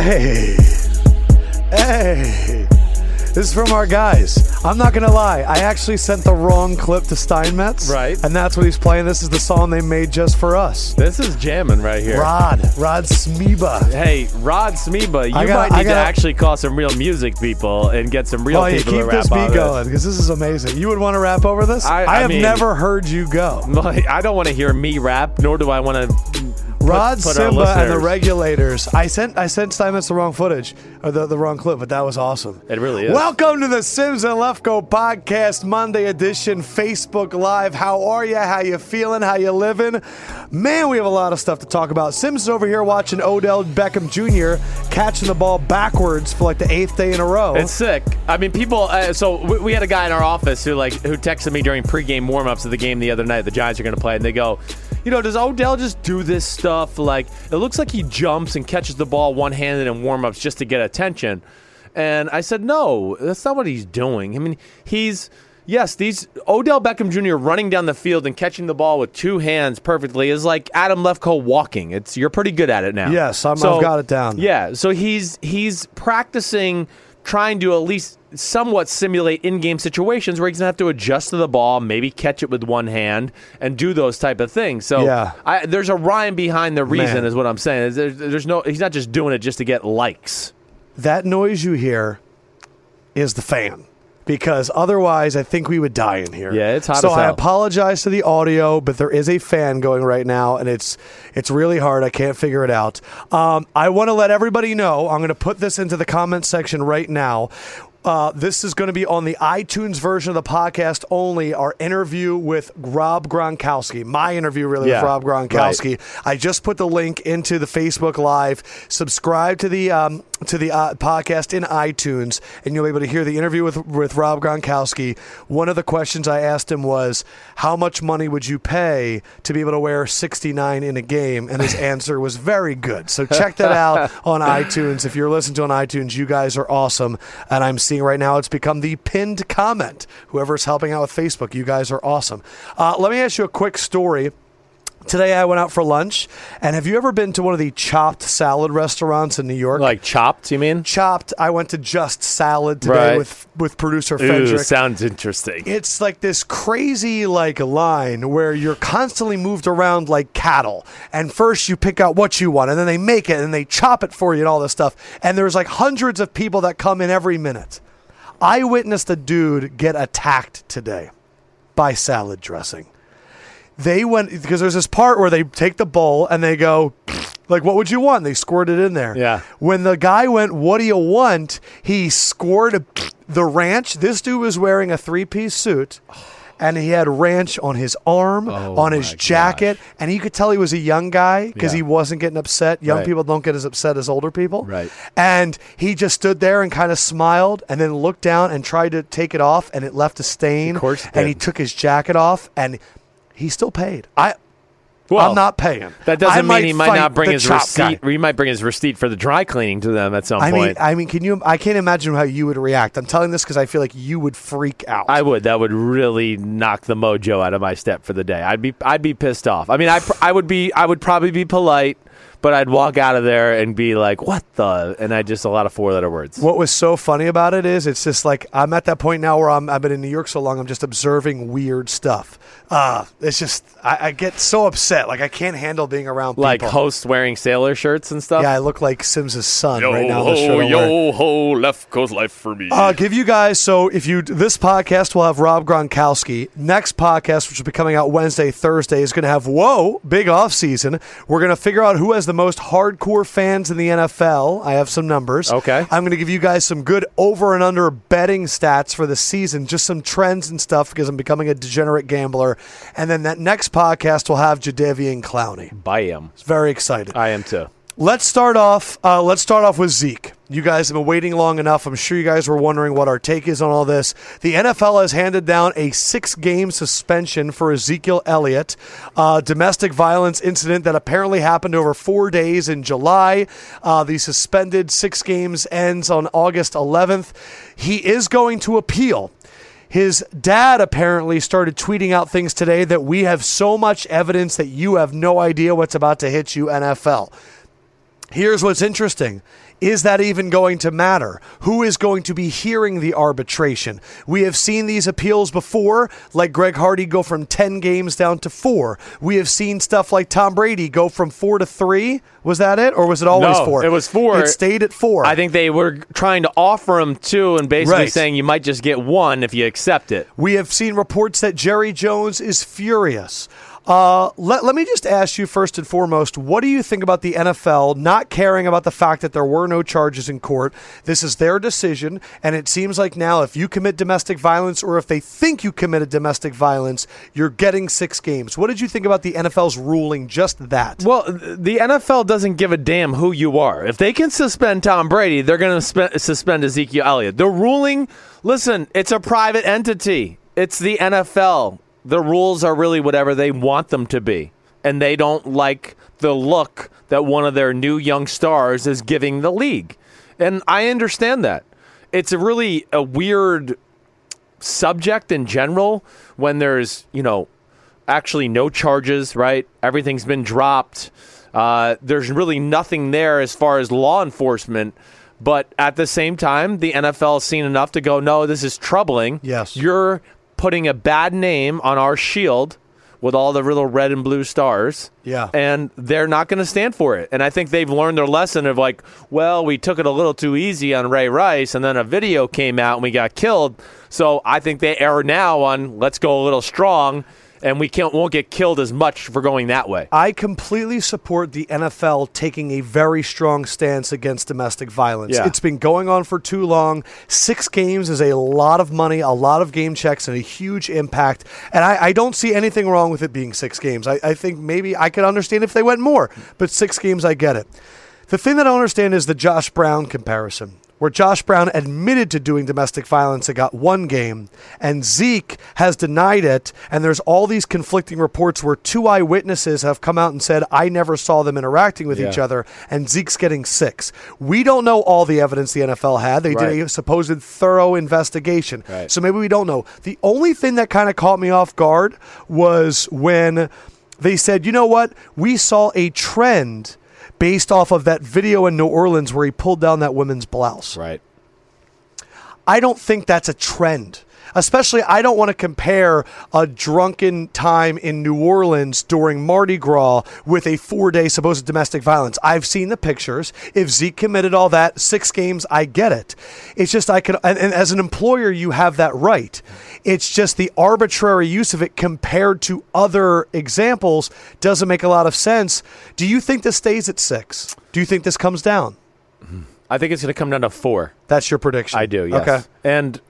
Hey, hey. This is from our guys. I'm not gonna lie. I actually sent the wrong clip to Steinmetz. Right. And that's what he's playing. This is the song they made just for us. This is jamming right here. Rod, Rod Smeeba. Hey, Rod Smeeba, you I gotta- might I need to gotta- actually call some real music people and get some real Oh, yeah, people keep to rap this on beat going because this is amazing. You would want to rap over this? I- I have mean- never heard you go. I don't want to hear me rap, nor do I want to. Rod put our Simba and the regulators. I sent I sent Steinmetz the wrong footage or the, the wrong clip, but that was awesome. It really is. Welcome to the Simms and Lefkoe podcast Monday edition Facebook Live. How are you? How you feeling? How you living? Man, we have a lot of stuff to talk about. Simms is over here watching Odell Beckham Jr. catching the ball backwards for like the eighth day in a row. It's sick. I mean, people. Uh, so we, we had a guy in our office who like who texted me during pregame warmups of the game the other night. The Giants are going to play, and they go, you know, does Odell just do this stuff? Like it looks like he jumps and catches the ball one handed in warmups just to get attention. And I said, no, that's not what he's doing. I mean, he's. Yes, these Odell Beckham Jr. running down the field and catching the ball with two hands perfectly is like Adam Lefkoe walking. It's you're pretty good at it now. Yes, I'm- I've got it down. Yeah, so he's he's practicing trying to at least somewhat simulate in-game situations where he's gonna have to adjust to the ball, maybe catch it with one hand, and do those type of things. So Yeah. I, there's a rhyme behind the reason, Man. is what I'm saying. There's, there's no he's not just doing it just to get likes. that noise you hear is the fan. Because otherwise, I think we would die in here. Yeah, it's hot So I apologize to the audio, but there is a fan going right now, and it's it's really hard. I can't figure it out. Um, I want to let everybody know. I'm going to put this into the comment section right now. Uh, this is going to be on the iTunes version of the podcast only. Our interview with Rob Gronkowski, my interview really Yeah, with Rob Gronkowski. I just put the link into the Facebook Live. Subscribe to the um, to the uh, podcast in iTunes, and you'll be able to hear the interview with with Rob Gronkowski. One of the questions I asked him was, "How much money would you pay to be able to wear 69 in a game?" And his answer was very good. So check that out on iTunes. If you're listening to on iTunes, you guys are awesome. And I'm seeing right now it's become the pinned comment. Whoever's helping out with Facebook, you guys are awesome. Uh, let me ask you a quick story. Today I went out for lunch, and have you ever been to one of the chopped salad restaurants in New York? Like chopped, you mean? chopped. I went to Just Salad today Right. with with producer Ooh, Frederick. sounds interesting. it's like this crazy like line where you're constantly moved around like cattle. And first you pick out what you want, and then they make it and they chop it for you and all this stuff. And there's like hundreds of people that come in every minute. I witnessed a dude get attacked today by salad dressing. They went because there's this part where they take the bowl and they go, like, what would you want? They squirted it in there. Yeah. When the guy went, what do you want? He scored the ranch. This dude was wearing a three piece suit. And he had ranch on his arm, Oh on his jacket, and you could tell he was a young guy because Yeah. he wasn't getting upset. Young Right. people don't get as upset as older people. Right. And he just stood there and kind of smiled and then looked down and tried to take it off and it left a stain. Of course and he took his jacket off and he still paid. I Well, I'm not paying. That doesn't mean he might not bring his receipt. guy. He might bring his receipt for the dry cleaning to them at some I mean, point. I mean, can you? I can't imagine how you would react. I'm telling this because I feel like you would freak out. I would. That would really knock the mojo out of my step for the day. I'd be. I'd be pissed off. I mean, I. I would be. I would probably be polite, but I'd walk out of there and be like, "What the?" And I just a lot of four letter words. What was so funny about it is it's just like I'm at that point now where I'm I've been in New York so long I'm just observing weird stuff. Uh it's just I, I get so upset like I can't handle being around people. Like hosts wearing sailor shirts and stuff. yeah, I look like Simms's son right now. in the shirt I'm ho, Lefkoe's life for me. Uh, give you guys so if you this podcast will have Rob Gronkowski. Next podcast, which will be coming out Wednesday, Thursday, is going to have whoa big off season. We're going to figure out who has the most hardcore fans in the NFL. I have some numbers. Okay. I'm going to give you guys some good over and under betting stats for the season, just some trends and stuff because I'm becoming a degenerate gambler. And then that next podcast will have Jadeveon Clowney. Bam. Very excited. I am too. Let's start off. Uh, let's start off with Zeke. You guys have been waiting long enough. I'm sure you guys were wondering what our take is on all this. The NFL has handed down a six-game suspension for Ezekiel Elliott, uh, domestic violence incident that apparently happened over four days in July. Uh, the suspended six games ends on August 11th. He is going to appeal. His dad apparently started tweeting out things today that we have so much evidence that you have no idea what's about to hit you, NFL Here's what's interesting. Is that even going to matter? Who is going to be hearing the arbitration? We have seen these appeals before, like Greg Hardy go from 10 games down to four. We have seen stuff like Tom Brady go from four to three. Was that it? Or was it always No, four? it was four. It stayed at four. I think they were trying to offer him two and basically Right. saying you might just get one if you accept it. We have seen reports that Jerry Jones is furious. Uh, let, let me just ask you first and foremost what do you think about the NFL not caring about the fact that there were no charges in court? This is their decision, and it seems like now if you commit domestic violence or if they think you committed domestic violence, you're getting six games. What did you think about the NFL's ruling just that? Well, the NFL doesn't give a damn who you are. If they can suspend Tom Brady, they're going to spe- suspend Ezekiel Elliott. The ruling, listen, it's a private entity. It's the NFL. The rules are really whatever they want them to be. And they don't like the look that one of their new young stars is giving the league. And I understand that. It's a really a weird subject in general when there's, you know, actually no charges, right? Everything's been dropped. Uh, there's really nothing there as far as law enforcement. But at the same time, the NFL has seen enough to go, no, this is troubling. Yes. You're putting a bad name on our shield with all the little red and blue stars. Yeah. And they're not going to stand for it. And I think they've learned their lesson of like, well, we took it a little too easy on Ray Rice, and then a video came out and we got killed. So I think they err now on let's go a little strong, and we can't won't get killed as much for going that way. I completely support the NFL taking a very strong stance against domestic violence. Yeah. It's been going on for too long. Six games is a lot of money, a lot of game checks, and a huge impact. And I, I don't see anything wrong with it being six games. I, I think maybe I could understand if they went more, but six games, I get it. The thing that I don't understand is the Josh Brown comparison, where Josh Brown admitted to doing domestic violence and got one game, and Zeke has denied it. And there's all these conflicting reports where two eyewitnesses have come out and said, I never saw them interacting with each other, and Zeke's getting six. We don't know all the evidence the NFL had. They did a supposed thorough investigation. Right. So maybe we don't know. The only thing that kind of caught me off guard was when they said, you know what? We saw a trend based off of that video in New Orleans where he pulled down that woman's blouse. Right. I don't think that's a trend. Especially, I don't want to compare a drunken time in New Orleans during Mardi Gras with a four day supposed domestic violence. I've seen the pictures. If Zeke committed all that, six games, I get it. It's just, I could, and, and as an employer, you have that right. It's just the arbitrary use of it compared to other examples doesn't make a lot of sense. Do you think this stays at six? Do you think this comes down? I think it's going to come down to four. That's your prediction. I do. Yes. Okay. And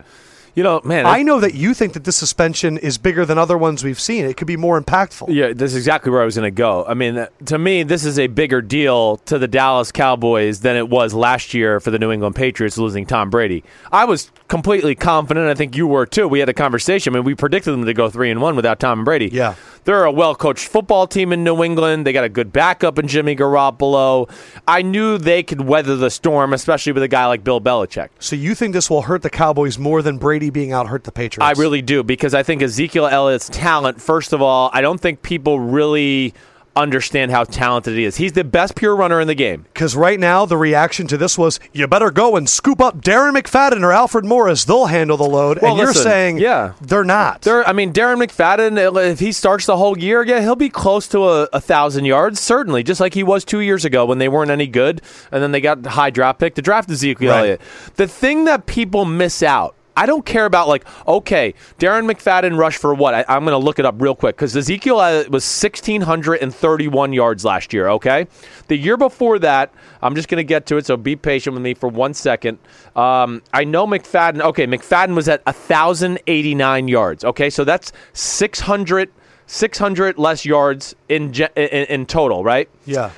you know, man, I know that you think that this suspension is bigger than other ones we've seen. It could be more impactful. Yeah, that's exactly where I was going to go. I mean, uh, to me, this is a bigger deal to the Dallas Cowboys than it was last year for the New England Patriots losing Tom Brady. I was completely confident. I think you were too. We had a conversation. I mean, we predicted them to go three and one without Tom Brady. Yeah. They're a well coached football team in New England. They got a good backup in Jimmy Garoppolo. I knew they could weather the storm, especially with a guy like Bill Belichick. So you think this will hurt the Cowboys more than Brady being out hurt the Patriots? I really do because I think Ezekiel Elliott's talent, first of all, I don't think people really understand how talented he is. He's the best pure runner in the game. Because right now, the reaction to this was, you better go and scoop up Darren McFadden or Alfred Morris. They'll handle the load. Well, and you're saying, yeah. they're not. There, I mean, Darren McFadden, uh, if he starts the whole year, yeah, he'll be close to a, a thousand yards, certainly, just like he was two years ago when they weren't any good, and then they got the high draft pick to draft Ezekiel Right. Elliott. The thing that people miss out. I don't care about like okay, Darren McFadden rushed for what? I, I'm going to look it up real quick because Ezekiel was 1631 yards last year. Okay, the year before that, I'm just going to get to it. So be patient with me for one second. Um, I know McFadden. Okay, McFadden was at 1,089 yards. Okay, so that's 600, 600 less yards in, in in total, right? yeah.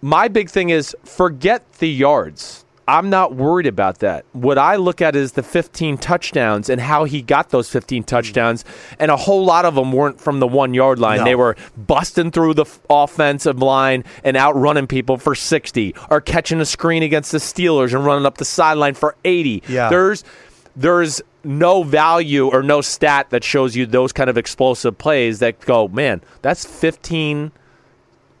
my big thing is forget the yards. I'm not worried about that. What I look at is the 15 touchdowns and how he got those 15 hmm. touchdowns. And a whole lot of them weren't from the one yard line. No. They were busting through the offensive line and outrunning people for 60 or catching a screen against the Steelers and running up the sideline for 80. Yeah. There's there's no value or no stat that shows you those kind of explosive plays that go, man, that's 15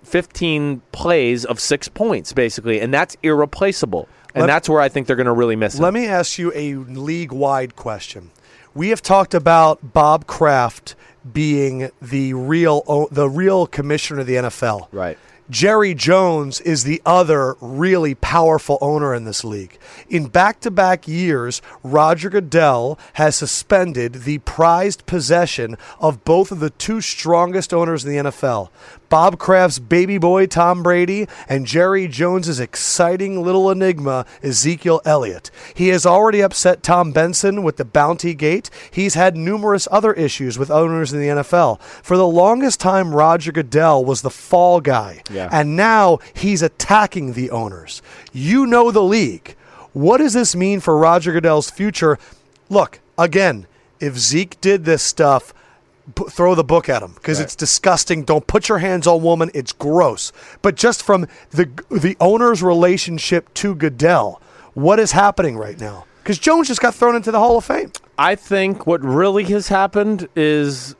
15 plays of six points, basically, and that's irreplaceable. And Let- that's where I think they're going to really miss him. Let me ask you a league wide question. We have talked about Bob Kraft being the real the real commissioner of the NFL. Right. Jerry Jones is the other really powerful owner in this league. In back to back years, Roger Goodell has suspended the prized possession of both of the two strongest owners in the NFL Bob Kraft's baby boy, Tom Brady, and Jerry Jones's exciting little enigma, Ezekiel Elliott. He has already upset Tom Benson with the Bounty Gate. He's had numerous other issues with owners in the NFL. For the longest time, Roger Goodell was the fall guy. Yeah. And now he's attacking the owners. You know the league. What does this mean for Roger Goodell's future? Look, again, if Zeke did this stuff, p- throw the book at him because Right. it's disgusting. Don't put your hands on woman. It's gross. But just from the the owner's relationship to Goodell, what is happening right now? Because Jones just got thrown into the Hall of Fame. I think what really has happened is,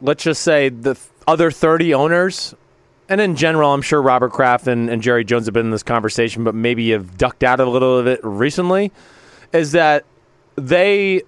let's just say, the th- other 30 owners, and in general, I'm sure Robert Kraft and, and Jerry Jones have been in this conversation, but maybe have ducked out a little of it recently, is that they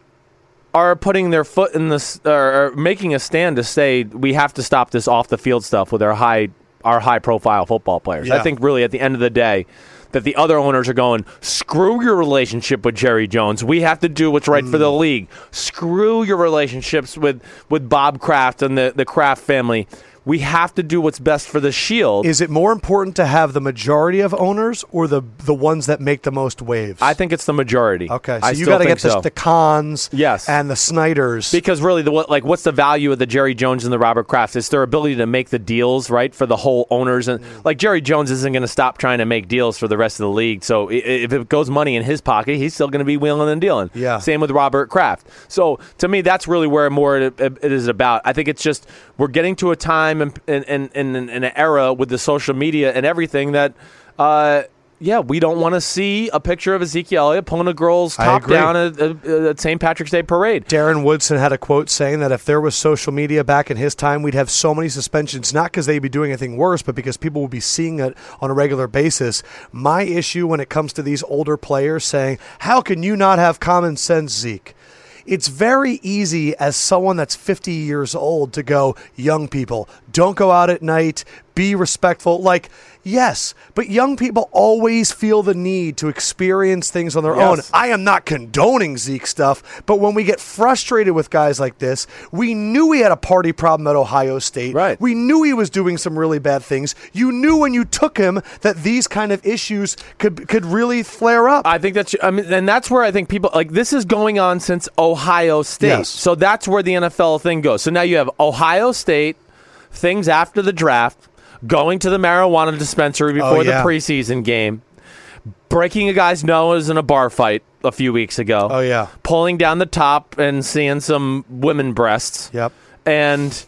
are putting their foot in this, or making a stand to say we have to stop this off the field stuff with our high, our high profile football players. I think really at the end of the day, that the other owners are going, screw your relationship with Jerry Jones. We have to do what's right for Mm. the league. Screw your relationships with, with Bob Kraft and the, the Kraft family. We have to do what's best for the Shield. Is it more important to have the majority of owners or the the ones that make the most waves? I think it's the majority. Okay, so I you got to get the, so. the cons, Yes. and the Snyders. Because really, the what like what's the value of the Jerry Jones and the Robert Kraft? It's their ability to make the deals right for the whole owners, and mm. like Jerry Jones isn't going to stop trying to make deals for the rest of the league. So if it goes money in his pocket, he's still going to be wheeling and dealing. Yeah. Same with Robert Kraft. So to me, that's really where more it, it is about. I think it's just we're getting to a time and in, in, in, in an era with the social media and everything that. Uh, yeah, we don't want to see a picture of Ezekiel Elliott pulling a girl's top down at, at, at St. Patrick's Day parade. Darren Woodson had a quote saying that if there was social media back in his time, we'd have so many suspensions, not because they'd be doing anything worse, but because people would be seeing it on a regular basis. My issue when it comes to these older players saying, How can you not have common sense, Zeke? It's very easy as someone that's 50 years old to go, young people, don't go out at night, be respectful. Like, yes, but young people always feel the need to experience things on their Yes. own. I am not condoning Zeke stuff, but when we get frustrated with guys like this, we knew he had a party problem at Ohio State. Right. We knew he was doing some really bad things. You knew when you took him that these kind of issues could could really flare up. I think that's I mean, and that's where I think people like this is going on since Ohio State. Yes. So that's where the NFL thing goes. So now you have Ohio State things after the draft, going to the marijuana dispensary oh, before Oh, yeah. the preseason game, breaking a guy's nose in a bar fight a few weeks ago. Oh, yeah. pulling down the top and seeing some women breasts. Yep. And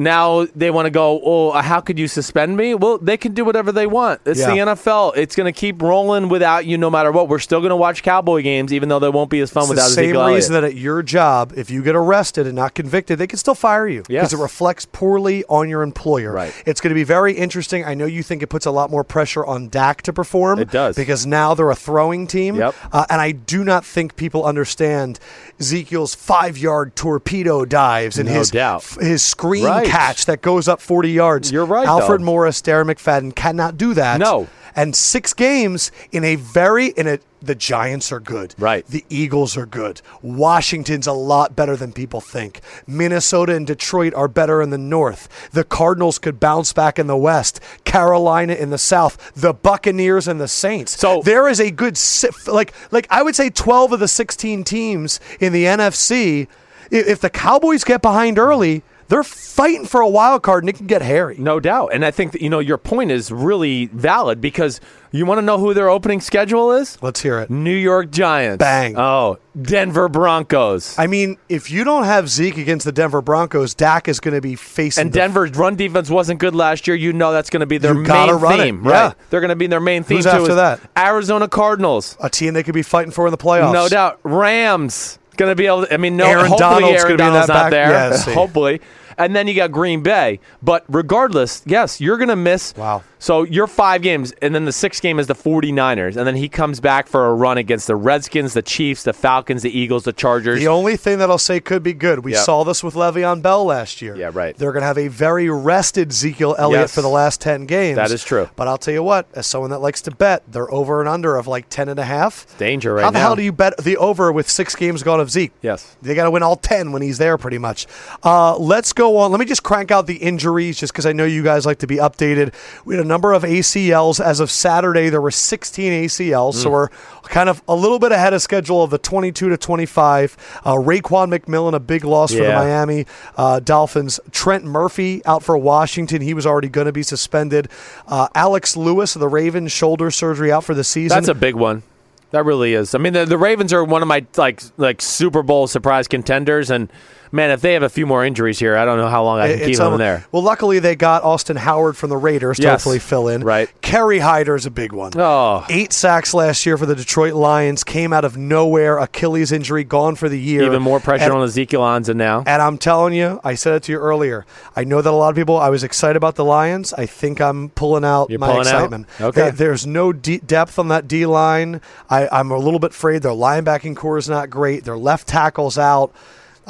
now they want to go, oh, how could you suspend me? Well, they can do whatever they want. It's Yeah. the NFL. It's going to keep rolling without you no matter what. We're still going to watch Cowboy games, even though they won't be as fun It's the without same Ezekiel reason Elliott. that at your job, if you get arrested and not convicted, they can still fire you because Yes. it reflects poorly on your employer. Right. It's going to be very interesting. I know you think it puts a lot more pressure on Dak to perform. It does. because now they're a throwing team. Yep. Uh, and I do not think people understand Ezekiel's five-yard torpedo dives and No his doubt. f- his screen Right. Catch that goes up 40 yards. You're right, Alfred though. Morris, Darren McFadden cannot do that. No. And six games in a very in a the Giants are good. Right. The Eagles are good. Washington's a lot better than people think. Minnesota and Detroit are better in the North. The Cardinals could bounce back in the West. Carolina in the South. The Buccaneers and the Saints. So- there is a good like like I would say 12 of the 16 teams in the NFC. If the Cowboys get behind early, they're fighting for a wild card and it can get hairy. No doubt. And I think that, you know, your point is really valid because you want to know who their opening schedule is? Let's hear it. New York Giants. Bang. Oh, Denver Broncos. I mean, if you don't have Zeke against the Denver Broncos, Dak is going to be facing and the Denver's run defense wasn't good last year. You know that's going to be their You main run it, theme, yeah. right? They're going to be their main theme Who's too. after that? Arizona Cardinals, a team they could be fighting for in the playoffs. no doubt. Rams going to be able. To, I mean, no. Aaron hopefully Donald's Aaron gonna be in Donald's that not back- there. Yeah, hopefully. And then you got Green Bay. But regardless, yes, you're going to miss. Wow. So you're five games, and then the sixth game is the 49ers, and then he comes back for a run against the Redskins, the Chiefs, the Falcons, the Eagles, the Chargers. The only thing that I'll say could be good. We Yep. saw this with Le'Veon Bell last year. Yeah, right. They're going to have a very rested Ezekiel Elliott Yes. for the last 10 games. That is true. But I'll tell you what, as someone that likes to bet, they're over and under of like 10 and a half. danger right How the now. hell do you bet the over with six games gone of Zeke? Yes. They got to win all 10 when he's there, pretty much. Uh, let's go on. Let me just crank out the injuries just because I know you guys like to be updated. We had a number of ACLs. As of Saturday, there were 16 ACLs, Mm. so we're kind of a little bit ahead of schedule of the 22 to 25. Uh, Raekwon McMillan, a big loss for the Miami uh, Dolphins. Trent Murphy out for Washington. He was already going to be suspended. Uh, Alex Lewis of the Ravens, shoulder surgery out for the season. That's a big one. That really is. I mean, the, the Ravens are one of my like like Super Bowl surprise contenders, and man, if they have a few more injuries here, I don't know how long I can It- keep it's them there. Well, luckily they got Austin Howard from the Raiders to Yes. hopefully fill in. Right. Kerry Hyder is a big one. Oh, Eight sacks last year for the Detroit Lions. Came out of nowhere. Achilles injury, gone for the year. even more pressure and, on Ezekiel Ansah now. And I'm telling you, I said it to you earlier. I know that a lot of people. I was excited about the Lions. I think I'm pulling out You're my pulling out? excitement. Okay. There- there's no de- depth on that D line. I'm a little bit afraid. Their linebacking core is not great. Their left tackles out.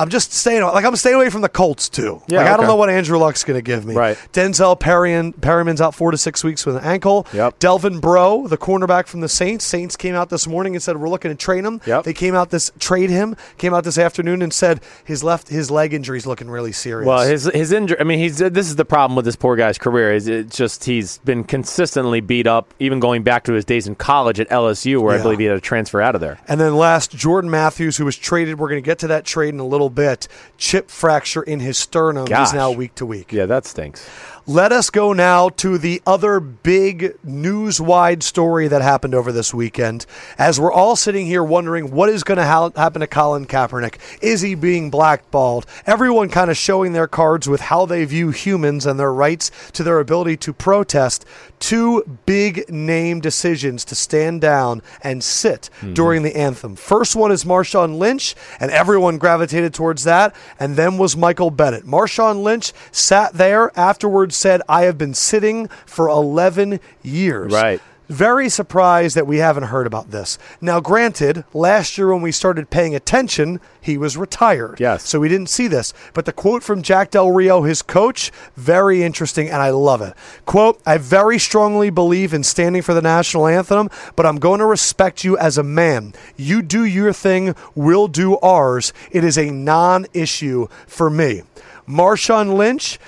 I'm just staying like I'm staying away from the Colts too. Yeah, like I don't know what Andrew Luck's going to give me. Right. Denzel Perriman, Perriman's out four to six weeks with an ankle. Yep. Delvin Breaux, the cornerback from the Saints. Saints came out this morning and said we're looking to trade him. Yep. They came out this trade him. Came out this afternoon and said his left his leg injury is looking really serious. Well, his his injury. I mean, he's this is the problem with this poor guy's career. Is it's just he's been consistently beat up, even going back to his days in college at LSU, where Yeah. I believe he had to transfer out of there. And then last, Jordan Matthews, who was traded. We're going to get to that trade in a little bit. Chip fracture in his sternum. Gosh. He's now week to week. Yeah, that stinks. Let us go now to the other big news wide story that happened over this weekend. As we're all sitting here wondering what is going to ha- happen to Colin Kaepernick. Is he being blackballed? Everyone kind of showing their cards with how they view humans and their rights to their ability to protest. Two big name decisions to stand down and sit mm-hmm. during the anthem. First one is Marshawn Lynch, and everyone gravitated towards that. And then was Michael Bennett. Marshawn Lynch sat there afterwards, said, I have been sitting for 11 years. Right. Very surprised that we haven't heard about this. Now, granted, last year when we started paying attention, he was retired. Yes. So we didn't see this. But the quote from Jack Del Rio, his coach, very interesting, and I love it. Quote, I very strongly believe in standing for the national anthem, but I'm going to respect you as a man. You do your thing, we'll do ours. It is a non issue for me. Marshawn Lynch,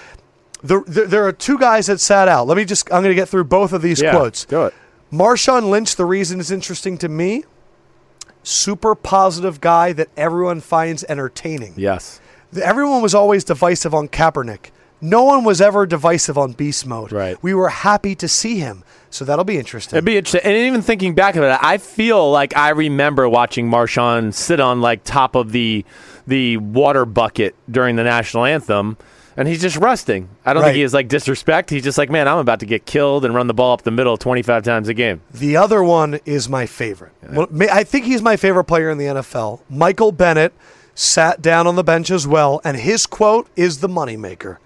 the, the, there are two guys that sat out. Let me just, I'm going to get through both of these Yeah, quotes. do it. Marshawn Lynch, the reason is interesting to me, super positive guy that everyone finds entertaining. Yes. Everyone was always divisive on Kaepernick. No one was ever divisive on beast mode. Right. We were happy to see him. So that'll be interesting. It'd be interesting. And even thinking back about it, I feel like I remember watching Marshawn sit on like top of the the water bucket during the national anthem, and he's just rusting. I don't Right. think he is like disrespect. He's just like, man, I'm about to get killed and run the ball up the middle 25 times a game. The other one is my favorite. Well, I think he's my favorite player in the NFL. Michael Bennett sat down on the bench as well, and his quote is the moneymaker.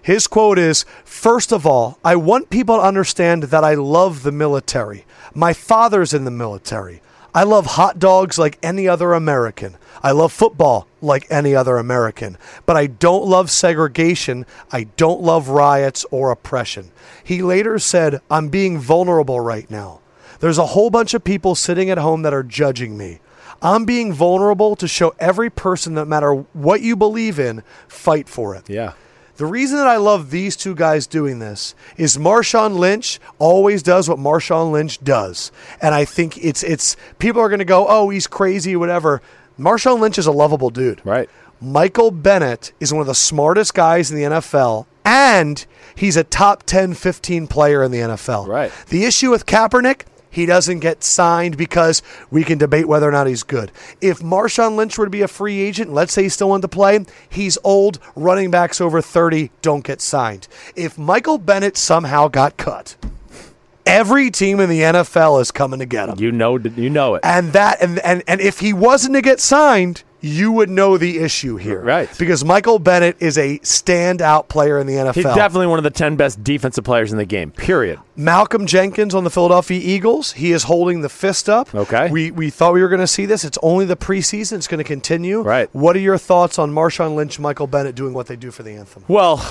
His quote is First of all, I want people to understand that I love the military. My father's in the military. I love hot dogs like any other American. I love football like any other American. But I don't love segregation. I don't love riots or oppression. He later said, I'm being vulnerable right now. There's a whole bunch of people sitting at home that are judging me. I'm being vulnerable to show every person, no matter what you believe in, fight for it. Yeah. The reason that I love these two guys doing this is Marshawn Lynch always does what Marshawn Lynch does. And I think it's it's people are gonna go, Oh, he's crazy, whatever. Marshawn Lynch is a lovable dude. Right. Michael Bennett is one of the smartest guys in the NFL, and he's a top 10, 15 player in the NFL. Right. The issue with Kaepernick, he doesn't get signed because we can debate whether or not he's good. If Marshawn Lynch were to be a free agent, let's say he still wanted to play, he's old, running backs over 30 don't get signed. If Michael Bennett somehow got cut, every team in the NFL is coming to get him. You know, you know it. And that and, and and if he wasn't to get signed, you would know the issue here. Right. Because Michael Bennett is a standout player in the NFL. He's definitely one of the 10 best defensive players in the game, period. Malcolm Jenkins on the Philadelphia Eagles, he is holding the fist up. Okay. We, we thought we were going to see this. It's only the preseason. It's going to continue. Right. What are your thoughts on Marshawn Lynch, Michael Bennett doing what they do for the anthem? Well,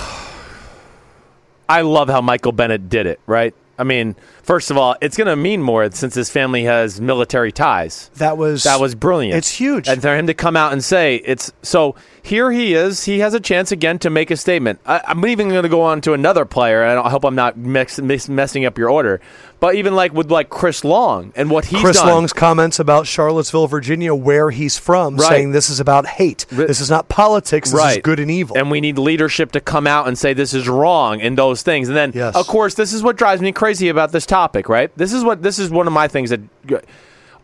I love how Michael Bennett did it, right? I mean, first of all, it's going to mean more since his family has military ties. That was That was brilliant. It's huge. And for him to come out and say it's so here he is. He has a chance again to make a statement. I, I'm even going to go on to another player, and I hope I'm not mix, mix, messing up your order. But even like with like Chris Long and what he's Chris done. Long's comments about Charlottesville, Virginia, where he's from, Right. saying this is about hate. This is not politics. This is good and evil. And we need leadership to come out and say this is wrong and those things. And then, Yes. of course, this is what drives me crazy about this topic, right? This is what this is one of my things that.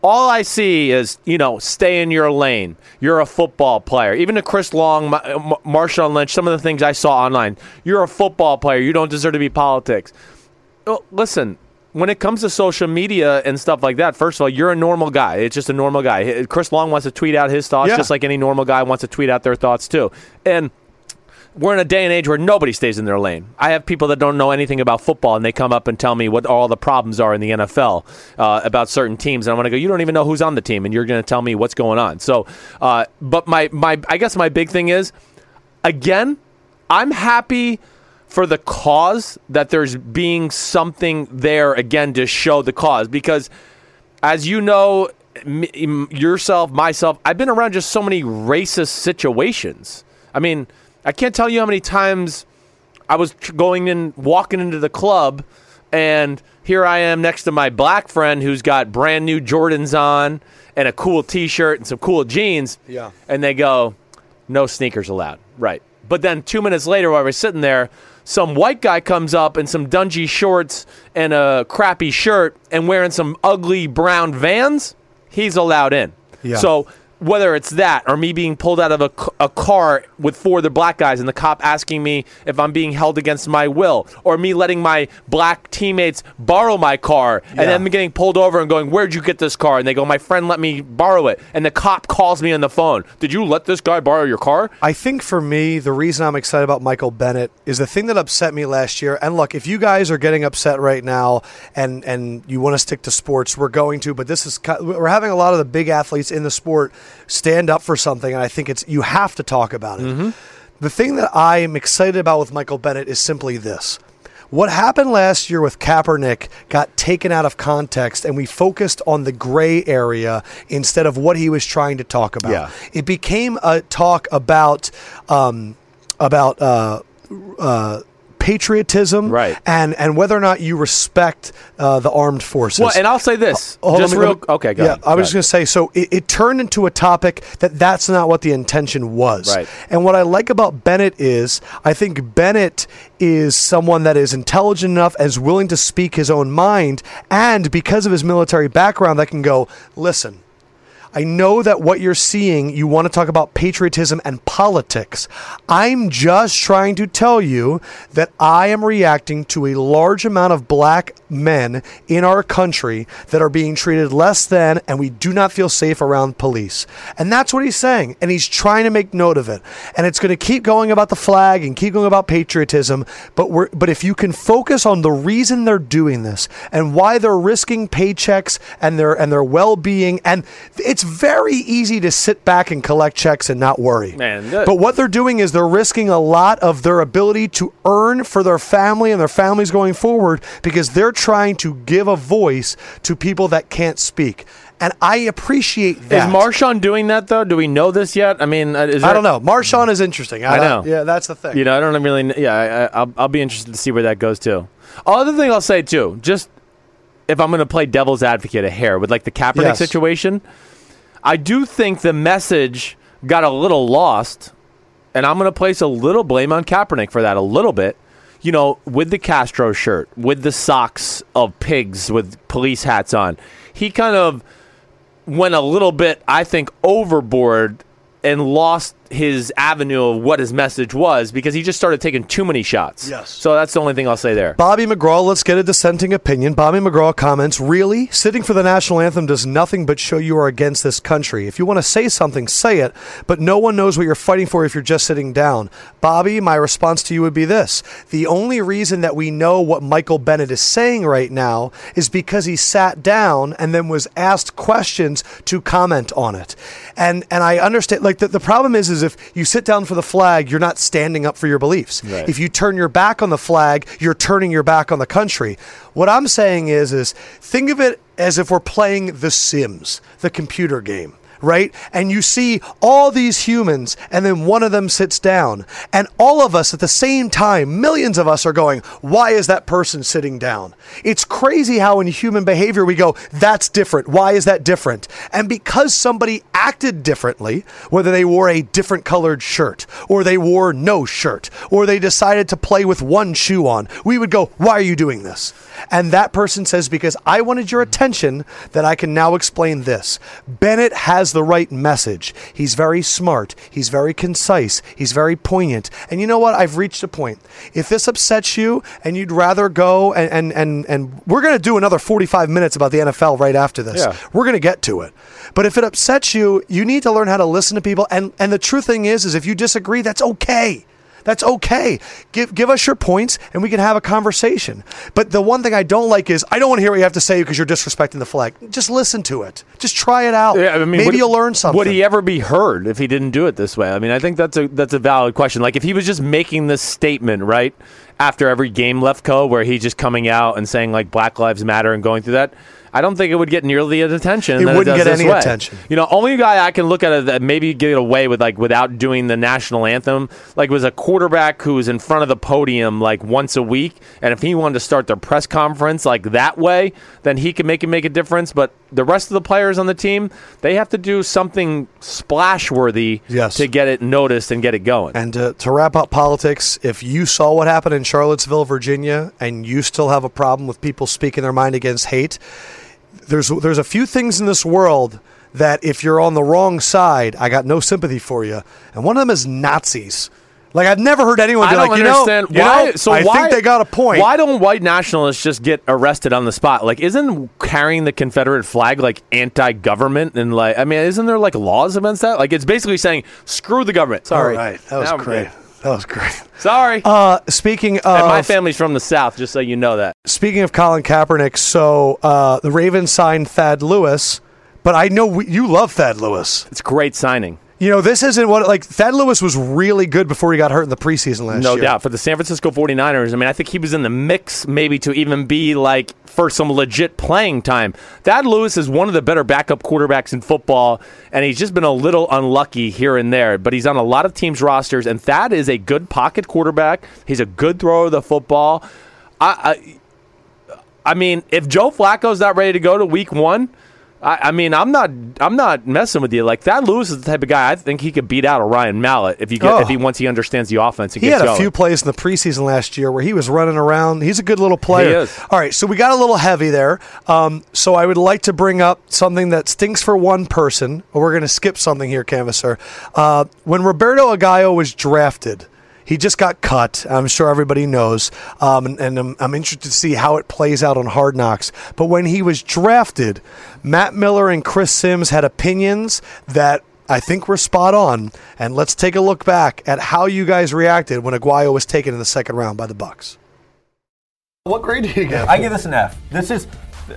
All I see is, you know, stay in your lane. You're a football player. Even to Chris Long, uh, Ma- Marshawn Lynch, some of the things I saw online. You're a football player. You don't deserve to be politics. Listen, when it comes to social media and stuff like that, first of all, you're a normal guy. It's just a normal guy. Chris Long wants to tweet out his thoughts Yeah. just like any normal guy wants to tweet out their thoughts too. And we're in a day and age where nobody stays in their lane. I have people that don't know anything about football, and they come up and tell me what all the problems are in the NFL uh, about certain teams, and I'm going to go, you don't even know who's on the team, and you're going to tell me what's going on. So, uh, but my my I guess my big thing is, again, I'm happy for the cause that there's being something there again to show the cause because as you know yourself myself i've been around just so many racist situations i mean i can't tell you how many times i was tr- going in walking into the club and here i am next to my black friend who's got brand new jordans on and a cool t-shirt and some cool jeans. Yeah. and they go no sneakers allowed. Right. But then two minutes later while we're sitting there some white guy comes up in some dungy shorts and a crappy shirt and wearing some ugly brown vans. He's allowed in. Yeah. so whether it's that or me being pulled out of a, a car with four other black guys and the cop asking me if I'm being held against my will, or me letting my black teammates borrow my car and Yeah. then getting pulled over and going, Where'd you get this car? And they go, My friend let me borrow it. And the cop calls me on the phone, Did you let this guy borrow your car? I think for me, the reason I'm excited about Michael Bennett is the thing that upset me last year. And look, if you guys are getting upset right now and and you want to stick to sports, we're going to. But this is we're having a lot of the big athletes in the sport stand up for something, and I think it's you have to talk about it. The thing that I am excited about with Michael Bennett is simply this. What happened last year with Kaepernick got taken out of context, and we focused on the gray area instead of what he was trying to talk about. Yeah. It became a talk about um, about uh, uh, patriotism, Right. And and whether or not you respect uh, the armed forces. Well, and I'll say this. On, just real me- okay, go yeah, ahead. I was Go just going to say, so it, it turned into a topic that that's not what the intention was. Right. And what I like about Bennett is, I think Bennett is someone that is intelligent enough, as willing to speak his own mind, and because of his military background, that can go, listen. I know that what you're seeing, you want to talk about patriotism and politics. I'm just trying to tell you that I am reacting to a large amount of black men in our country that are being treated less than, and we do not feel safe around police. And that's what he's saying. And he's trying to make note of it. And it's going to keep going about the flag and keep going about patriotism. But we're, but if you can focus on the reason they're doing this and why they're risking paychecks and their and their well-being, and it's very easy to sit back and collect checks and not worry. Man, that- but what they're doing is they're risking a lot of their ability to earn for their family and their families going forward because they're trying to give a voice to people that can't speak. And I appreciate that. Is Marshawn doing that though? Do we know this yet? I mean, uh, is I don't know. Marshawn is interesting. I know. Yeah, that's the thing. You know, I don't really. Yeah, I, I, I'll, I'll be interested to see where that goes too. Other thing I'll say too, just if I'm going to play devil's advocate a hair with like the Kaepernick Yes. situation, I do think the message got a little lost, and I'm going to place a little blame on Kaepernick for that a little bit. You know, with the Castro shirt, with the socks of pigs with police hats on, he kind of went a little bit, I think, overboard and lost his avenue of what his message was because he just started taking too many shots. Yes. So that's the only thing I'll say there. Bobby McGraw, let's get a dissenting opinion. Bobby McGraw comments Really? Sitting for the national anthem does nothing but show you are against this country. If you want to say something, say it, but no one knows what you're fighting for if you're just sitting down. Bobby, my response to you would be this The only reason that we know what Michael Bennett is saying right now is because he sat down and then was asked questions to comment on it. And and I understand like the, the problem is is if you sit down for the flag, you're not standing up for your beliefs. Right. If you turn your back on the flag, you're turning your back on the country. What I'm saying is is think of it as if we're playing The Sims, the computer game. Right? And you see all these humans, and then one of them sits down. And all of us at the same time, millions of us are going, Why is that person sitting down? It's crazy how in human behavior we go, That's different. Why is that different? And because somebody acted differently, whether they wore a different colored shirt, or they wore no shirt, or they decided to play with one shoe on, we would go, Why are you doing this? And that person says, Because I wanted your attention, that I can now explain this. Bennett has the right message. He's very smart. He's very concise. He's very poignant. And you know what? I've reached a point. If this upsets you and you'd rather go and, and, and, and we're going to do another 45 minutes about the NFL right after this. Yeah. We're going to get to it. But if it upsets you, you need to learn how to listen to people. And, and the true thing is, is if you disagree, that's okay. That's okay. Give give us your points and we can have a conversation. But the one thing I don't like is I don't want to hear what you have to say because you're disrespecting the flag. Just listen to it. Just try it out. Yeah, I mean, Maybe would- you'll learn something. Would he ever be heard if he didn't do it this way? I mean, I think that's a that's a valid question. Like if he was just making this statement right after every game Lefkoe, where he's just coming out and saying like Black Lives Matter and going through that. I don't think it would get nearly the attention. It wouldn't does get any way. attention. You know, only guy I can look at it that maybe get away with like without doing the national anthem, like was a quarterback who was in front of the podium like once a week, and if he wanted to start their press conference like that way, then he could make it make a difference. But the rest of the players on the team, they have to do something splash worthy Yes. to get it noticed and get it going. And to, to wrap up politics, if you saw what happened in Charlottesville, Virginia, and you still have a problem with people speaking their mind against hate, there's there's a few things in this world that if you're on the wrong side, I got no sympathy for you. And one of them is Nazis. Like I've never heard anyone I be don't like, you understand know, you why. know, so I why, think they got a point. Why don't white nationalists just get arrested on the spot? Like, isn't carrying the Confederate flag like anti-government and like? I mean, isn't there like laws against that? Like, it's basically saying screw the government. Sorry, All right, that was Now great. That was great. Sorry. Uh, speaking of and my family's from the south, just so you know that. Speaking of Colin Kaepernick, so uh, the Ravens signed Thad Lewis, but I know we, you love Thad Lewis. It's great signing. You know, this isn't what like Thad Lewis was really good before he got hurt in the preseason last No year. No doubt. For the San Francisco 49ers, I mean, I think he was in the mix maybe to even be like for some legit playing time. Thad Lewis is one of the better backup quarterbacks in football, and he's just been a little unlucky here and there, but he's on a lot of teams' rosters, and Thad is a good pocket quarterback. He's a good thrower of the football. I, I, I mean, if Joe Flacco's not ready to go to week one, I, I mean, I'm not, I'm not messing with you. Like Thad Lewis is the type of guy I think he could beat out a Ryan Mallett if you get, Oh. if he once he understands the offense. And He gets had a going. few plays in the preseason last year where he was running around. He's a good little player. He is. All right, so we got a little heavy there. Um, so I would like to bring up something that stinks for one person. We're going to skip something here, Canvasser. Uh, when Roberto Aguayo was drafted, he just got cut. I'm sure everybody knows, um, and, and I'm, I'm interested to see how it plays out on Hard Knocks. But when he was drafted, Matt Miller and Chris Simms had opinions that I think we're spot on. And let's take a look back at how you guys reacted when Aguayo was taken in the second round by the Bucs. What grade do you give? I give this an F. This is,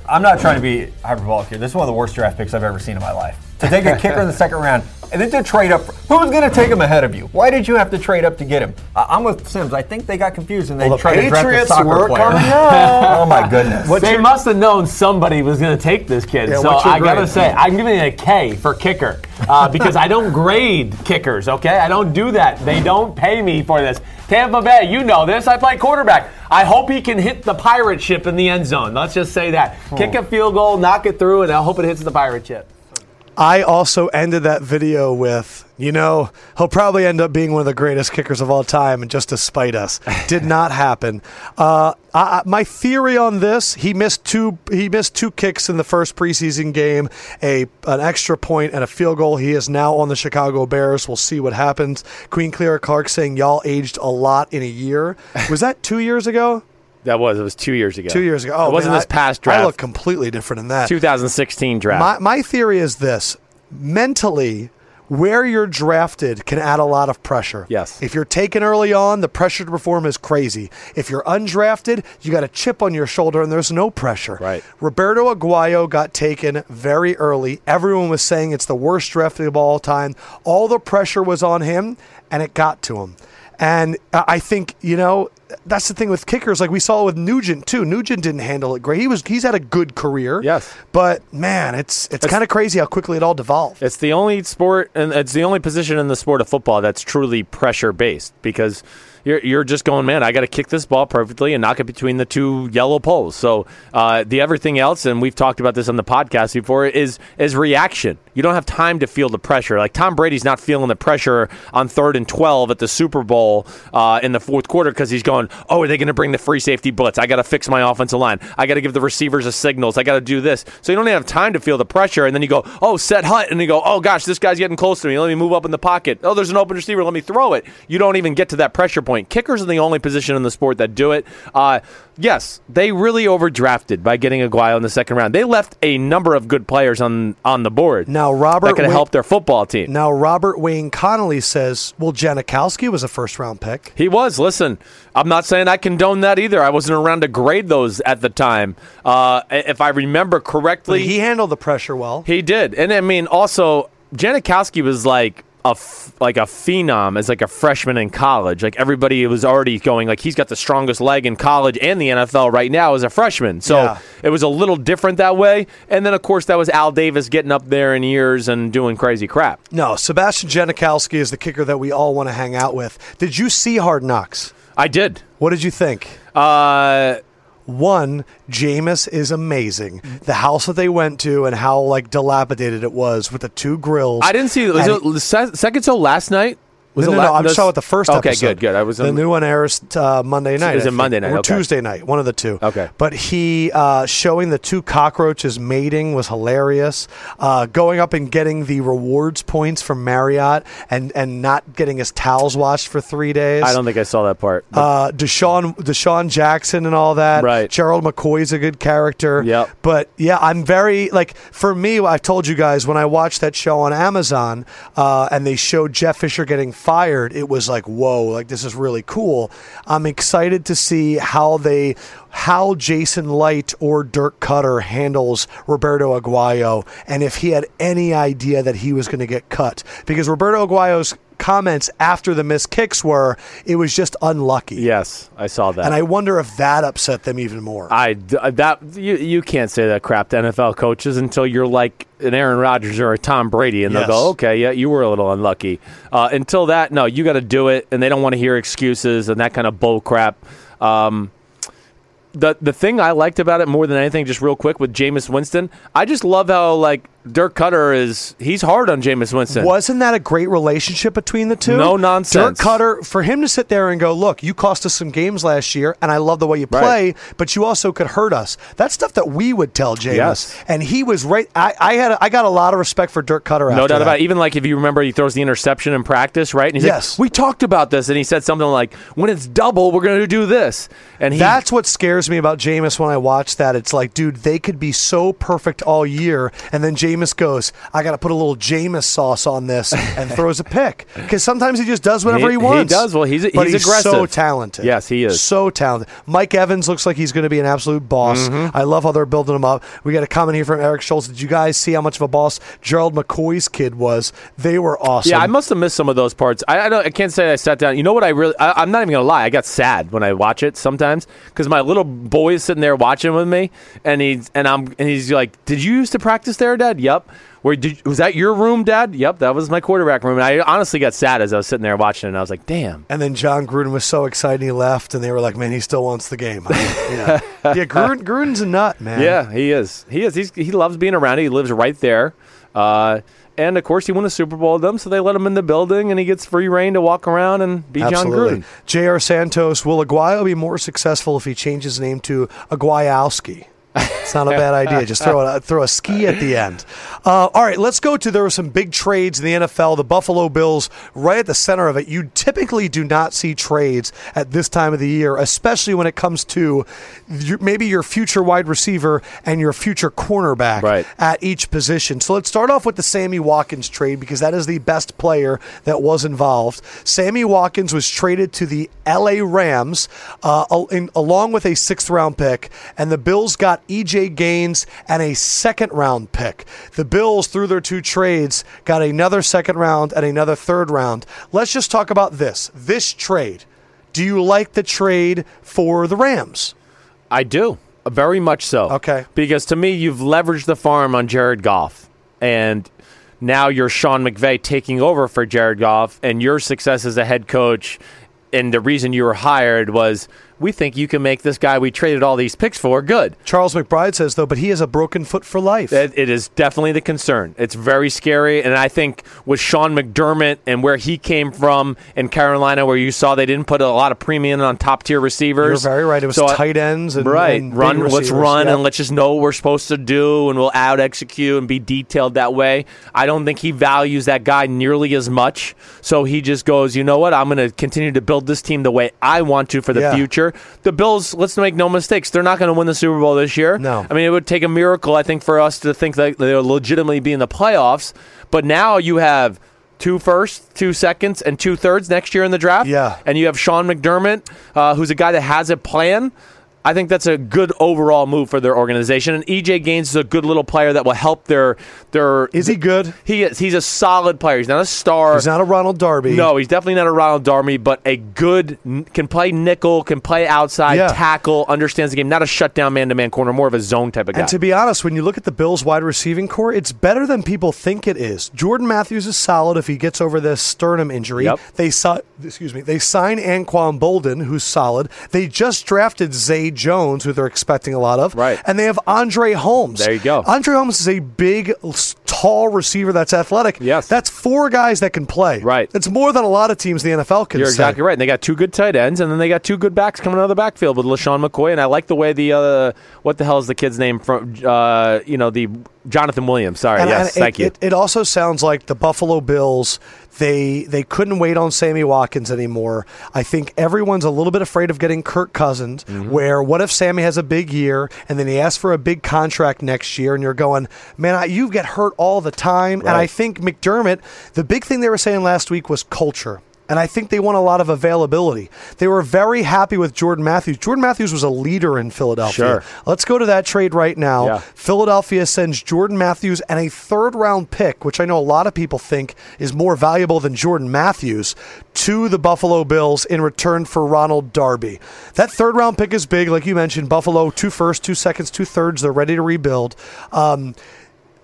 I'm not trying to be hyperbolic here. This is one of the worst draft picks I've ever seen in my life. To take a kicker in the second round and then to trade up. Who's going to take him ahead of you? Why did you have to trade up to get him? I- I'm with Simms. I think they got confused and they Well, the tried to draft a Patriots soccer were player. coming up. oh my goodness. they must have known somebody was going to take this kid. Yeah, so what's your I got to say, I'm giving it a K for kicker uh, because I don't grade kickers, okay? I don't do that. They don't pay me for this. Tampa Bay, you know this. I play quarterback. I hope he can hit the pirate ship in the end zone. Let's just say that. Kick a field goal, knock it through, and I hope it hits the pirate ship. I also ended that video with, you know, he'll probably end up being one of the greatest kickers of all time, and just to spite us, did not happen. Uh, I, I- my theory on this: he missed two. He missed two kicks in the first preseason game, a an extra point and a field goal. He is now on the Chicago Bears. We'll see what happens. Queen Clara Clark saying y'all aged a lot in a year. Was that two years ago? That was it was two years ago. Two years ago. Oh, it wasn't man, this I- past I look completely different in that. 2016 draft. My, my theory is this mentally, where you're drafted can add a lot of pressure. Yes. If you're taken early on, the pressure to perform is crazy. If you're undrafted, you got a chip on your shoulder and there's no pressure. Right. Roberto Aguayo got taken very early. Everyone was saying it's the worst draft of all time. All the pressure was on him, and it got to him. And I think, you know, that's the thing with kickers. Like we saw with Nugent too. Nugent didn't handle it great. He was he's had a good career. Yes. But man, it's it's kind of crazy how quickly it all devolved. It's the only sport, and it's the only position in the sport of football that's truly pressure based because you're you're just going, man, I got to kick this ball perfectly and knock it between the two yellow poles. So uh, the everything else, and we've talked about this on the podcast before, is is reaction. You don't have time to feel the pressure. Like Tom Brady's not feeling the pressure on third and twelve at the Super Bowl uh, in the fourth quarter because he's going, oh, are they going to bring the free safety blitz? I got to fix my offensive line. I got to give the receivers a signals. I got to do this. So you don't even have time to feel the pressure, and then you go, oh, set hut, and you go, oh gosh, this guy's getting close to me. Let me move up in the pocket. Oh, there's an open receiver. Let me throw it. You don't even get to that pressure point. Kickers are the only position in the sport that do it. Uh, yes, they really overdrafted by getting Aguayo in the second round. They left a number of good players on on the board. Now, Robert that could helped their football team. Now Robert Wayne Connolly says, "Well, Janikowski was a first round pick." He was. Listen, I'm not saying I condone that either. I wasn't around to grade those at the time. Uh, if I remember But correctly, he handled the pressure well. He did, and I mean, also Janikowski was like a f- like a phenom as like a freshman in college. Like everybody was already going like he's got the strongest leg in college and the NFL right now as a freshman. So Yeah. it was a little different that way. And then of course that was Al Davis getting up there in years and doing crazy crap. No, Sebastian Janikowski is the kicker that we all want to hang out with. Did you see Hard Knocks? I did. What did you think? Uh, One, Jameis is amazing. The house that they went to and how like dilapidated it was with the two grills. I didn't see. Was it se- second so last night? Was no, it no, no, I'm just talking about the first Okay, episode. good, good. I was the in- new one airs uh, Monday night. Is I it Monday night? or Okay. Tuesday night? One of the two. Okay. But he uh, showing the two cockroaches mating was hilarious. Uh, going up and getting the rewards points from Marriott and and not getting his towels washed for three days. I don't think I saw that part. uh, DeSean DeSean Jackson and all that. Right. Gerald McCoy's a good character. Yep. But yeah, I'm very like for me. I've told you guys when I watched that show on Amazon uh, and they showed Jeff Fisher getting fired, it was like whoa, like this is really cool. I'm excited to see how they how Jason Licht or Dirk Koetter handles Roberto Aguayo and if he had any idea that he was going to get cut because Roberto Aguayo's comments after the missed kicks were it was just unlucky. yes, I saw that. And I wonder if that upset them even more. I uh, that you you can't say that crap to NFL coaches until you're like an Aaron Rodgers or a Tom Brady, and Yes. they'll go, okay, yeah, you were a little unlucky. Uh, until that, no, you got to do it, and they don't want to hear excuses and that kind of bull crap. Um, the the thing I liked about it more than anything, just real quick with Jameis Winston, I just love how like Dirk Koetter is he's hard on Jameis Winston. Wasn't that a great relationship between the two? No nonsense. Dirk Koetter, for him to sit there and go, look, you cost us some games last year, and I love the way you Right. play, but you also could hurt us. That's stuff that we would tell Jameis. Yes. And he was right. I, I had I got a lot of respect for Dirk Koetter. No doubt that. about it. Even like if you remember, he throws the interception in practice, right? And he's Yes. like, "We talked about this," and he said something like, "When it's double, we're going to do this." And he, That's what scares me about Jameis when I watch that. It's like, dude, they could be so perfect all year, and then Jameis goes, "I got to put a little Jameis sauce on this," and throws a pick because sometimes he just does whatever he, He- he wants. does. Well, he's- but he's so talented. Yes, he is. so talented. Mike Evans looks like he's going to be an absolute boss. Mm-hmm. I love how they're building him up. We got a comment here from Eric Schultz. Did you guys see how much of a boss Gerald McCoy's kid was? They were awesome. yeah, I must have missed some of those parts. I I, don't, I can't say I sat down. You know what? I really, I, I'm not even gonna lie. I got sad when I watch it sometimes because my little boy is sitting there watching with me, and he's and I'm and he's like, "Did you used to practice there, Dad?" Yep. Where did was that your room, Dad? Yep, that was my quarterback room. And I honestly got sad as I was sitting there watching, it, and I was like, "Damn." And then Jon Gruden was so excited he left, and they were like, "Man, he still wants the game." yeah, yeah. Gruden, Gruden's a nut, man. Yeah, he is. He is. He's, he loves being around. it. He lives right there. Uh, and of course, he won a Super Bowl with them, so they let him in the building, and he gets free reign to walk around and be Jon Gruden. J.R. Santos, will Aguayo be more successful if he changes his name to Aguayowski? It's not a bad idea. Just throw a, throw a ski at the end. Uh, all right, let's go to there were some big trades in the NFL. The Buffalo Bills, right at the center of it. You typically do not see trades at this time of the year, especially when it comes to your, maybe your future wide receiver and your future cornerback Right. at each position. So let's start off with the Sammy Watkins trade because that is the best player that was involved. Sammy Watkins was traded to the LA Rams uh, in, along with a sixth round pick, and the Bills got EJ Gaines and a second round pick. The Bills, through their two trades, got another second round and another third round. Let's just talk about this. This trade. Do you like the trade for the Rams? I do. Very much so. Okay. Because to me, you've leveraged the farm on Jared Goff. And now you're Sean McVay taking over for Jared Goff. And your success as a head coach and the reason you were hired was we think you can make this guy we traded all these picks for good. Charles McBride says, though, but he has a broken foot for life. It, it is definitely the concern. It's very scary, and I think with Sean McDermott and where he came from in Carolina, where you saw they didn't put a lot of premium on top tier receivers. You're very right. It was So tight ends and right. and run. Let's run and let's just know what we're supposed to do, and we'll out execute and be detailed that way. I don't think he values that guy nearly as much. So he just goes, you know what? I'm going to continue to build this team the way I want to for the Yeah. future. The Bills, let's make no mistakes, they're not going to win the Super Bowl this year. No. I mean, it would take a miracle, I think, for us to think that they'll legitimately be in the playoffs. But now you have two firsts, two seconds, and two thirds next year in the draft. Yeah. And you have Sean McDermott, uh, who's a guy that has a plan. I think that's a good overall move for their organization. And EJ Gaines is a good little player that will help their their. Is he good? He is. He's a solid player. He's not a star. He's not a Ronald Darby. No, he's definitely not a Ronald Darby, but a good can play nickel, can play outside, Yeah. tackle, understands the game. Not a shutdown man to man corner, more of a zone type of guy. And to be honest, when you look at the Bills' wide receiving corps, it's better than people think it is. Jordan Matthews is solid if he gets over this sternum injury. Yep. They saw, excuse me, they signed Anquan Boldin, who's solid. They just drafted Zay Jones, who they're expecting a lot of. Right. And they have Andre Holmes. There you go. Andre Holmes is a big, tall receiver that's athletic. Yes. That's four guys that can play. Right. It's more than a lot of teams in the NFL can You're say. exactly right. And they got two good tight ends, and then they got two good backs coming out of the backfield with LeSean McCoy. And I like the way the uh, what the hell is the kid's name from? Uh, you know the Jonathan Williams. Sorry, And- yes, and thank it, you. It, it also sounds like the Buffalo Bills they they couldn't wait on Sammy Watkins anymore. I think everyone's a little bit afraid of getting Kirk Cousins. Mm-hmm. Where what if Sammy has a big year and then he asks for a big contract next year, and you're going, man, I, you get hurt all the time. And I think McDermott, the big thing they were saying last week was culture. And I think they want a lot of availability. They were very happy with Jordan Matthews. Jordan Matthews was a leader in Philadelphia. Sure. Let's go to that trade right now. Yeah. Philadelphia sends Jordan Matthews and a third round pick, which I know a lot of people think is more valuable than Jordan Matthews, to the Buffalo Bills in return for Ronald Darby. That third round pick is big, like you mentioned. Buffalo, two firsts, two seconds, two thirds. They're ready to rebuild. Um,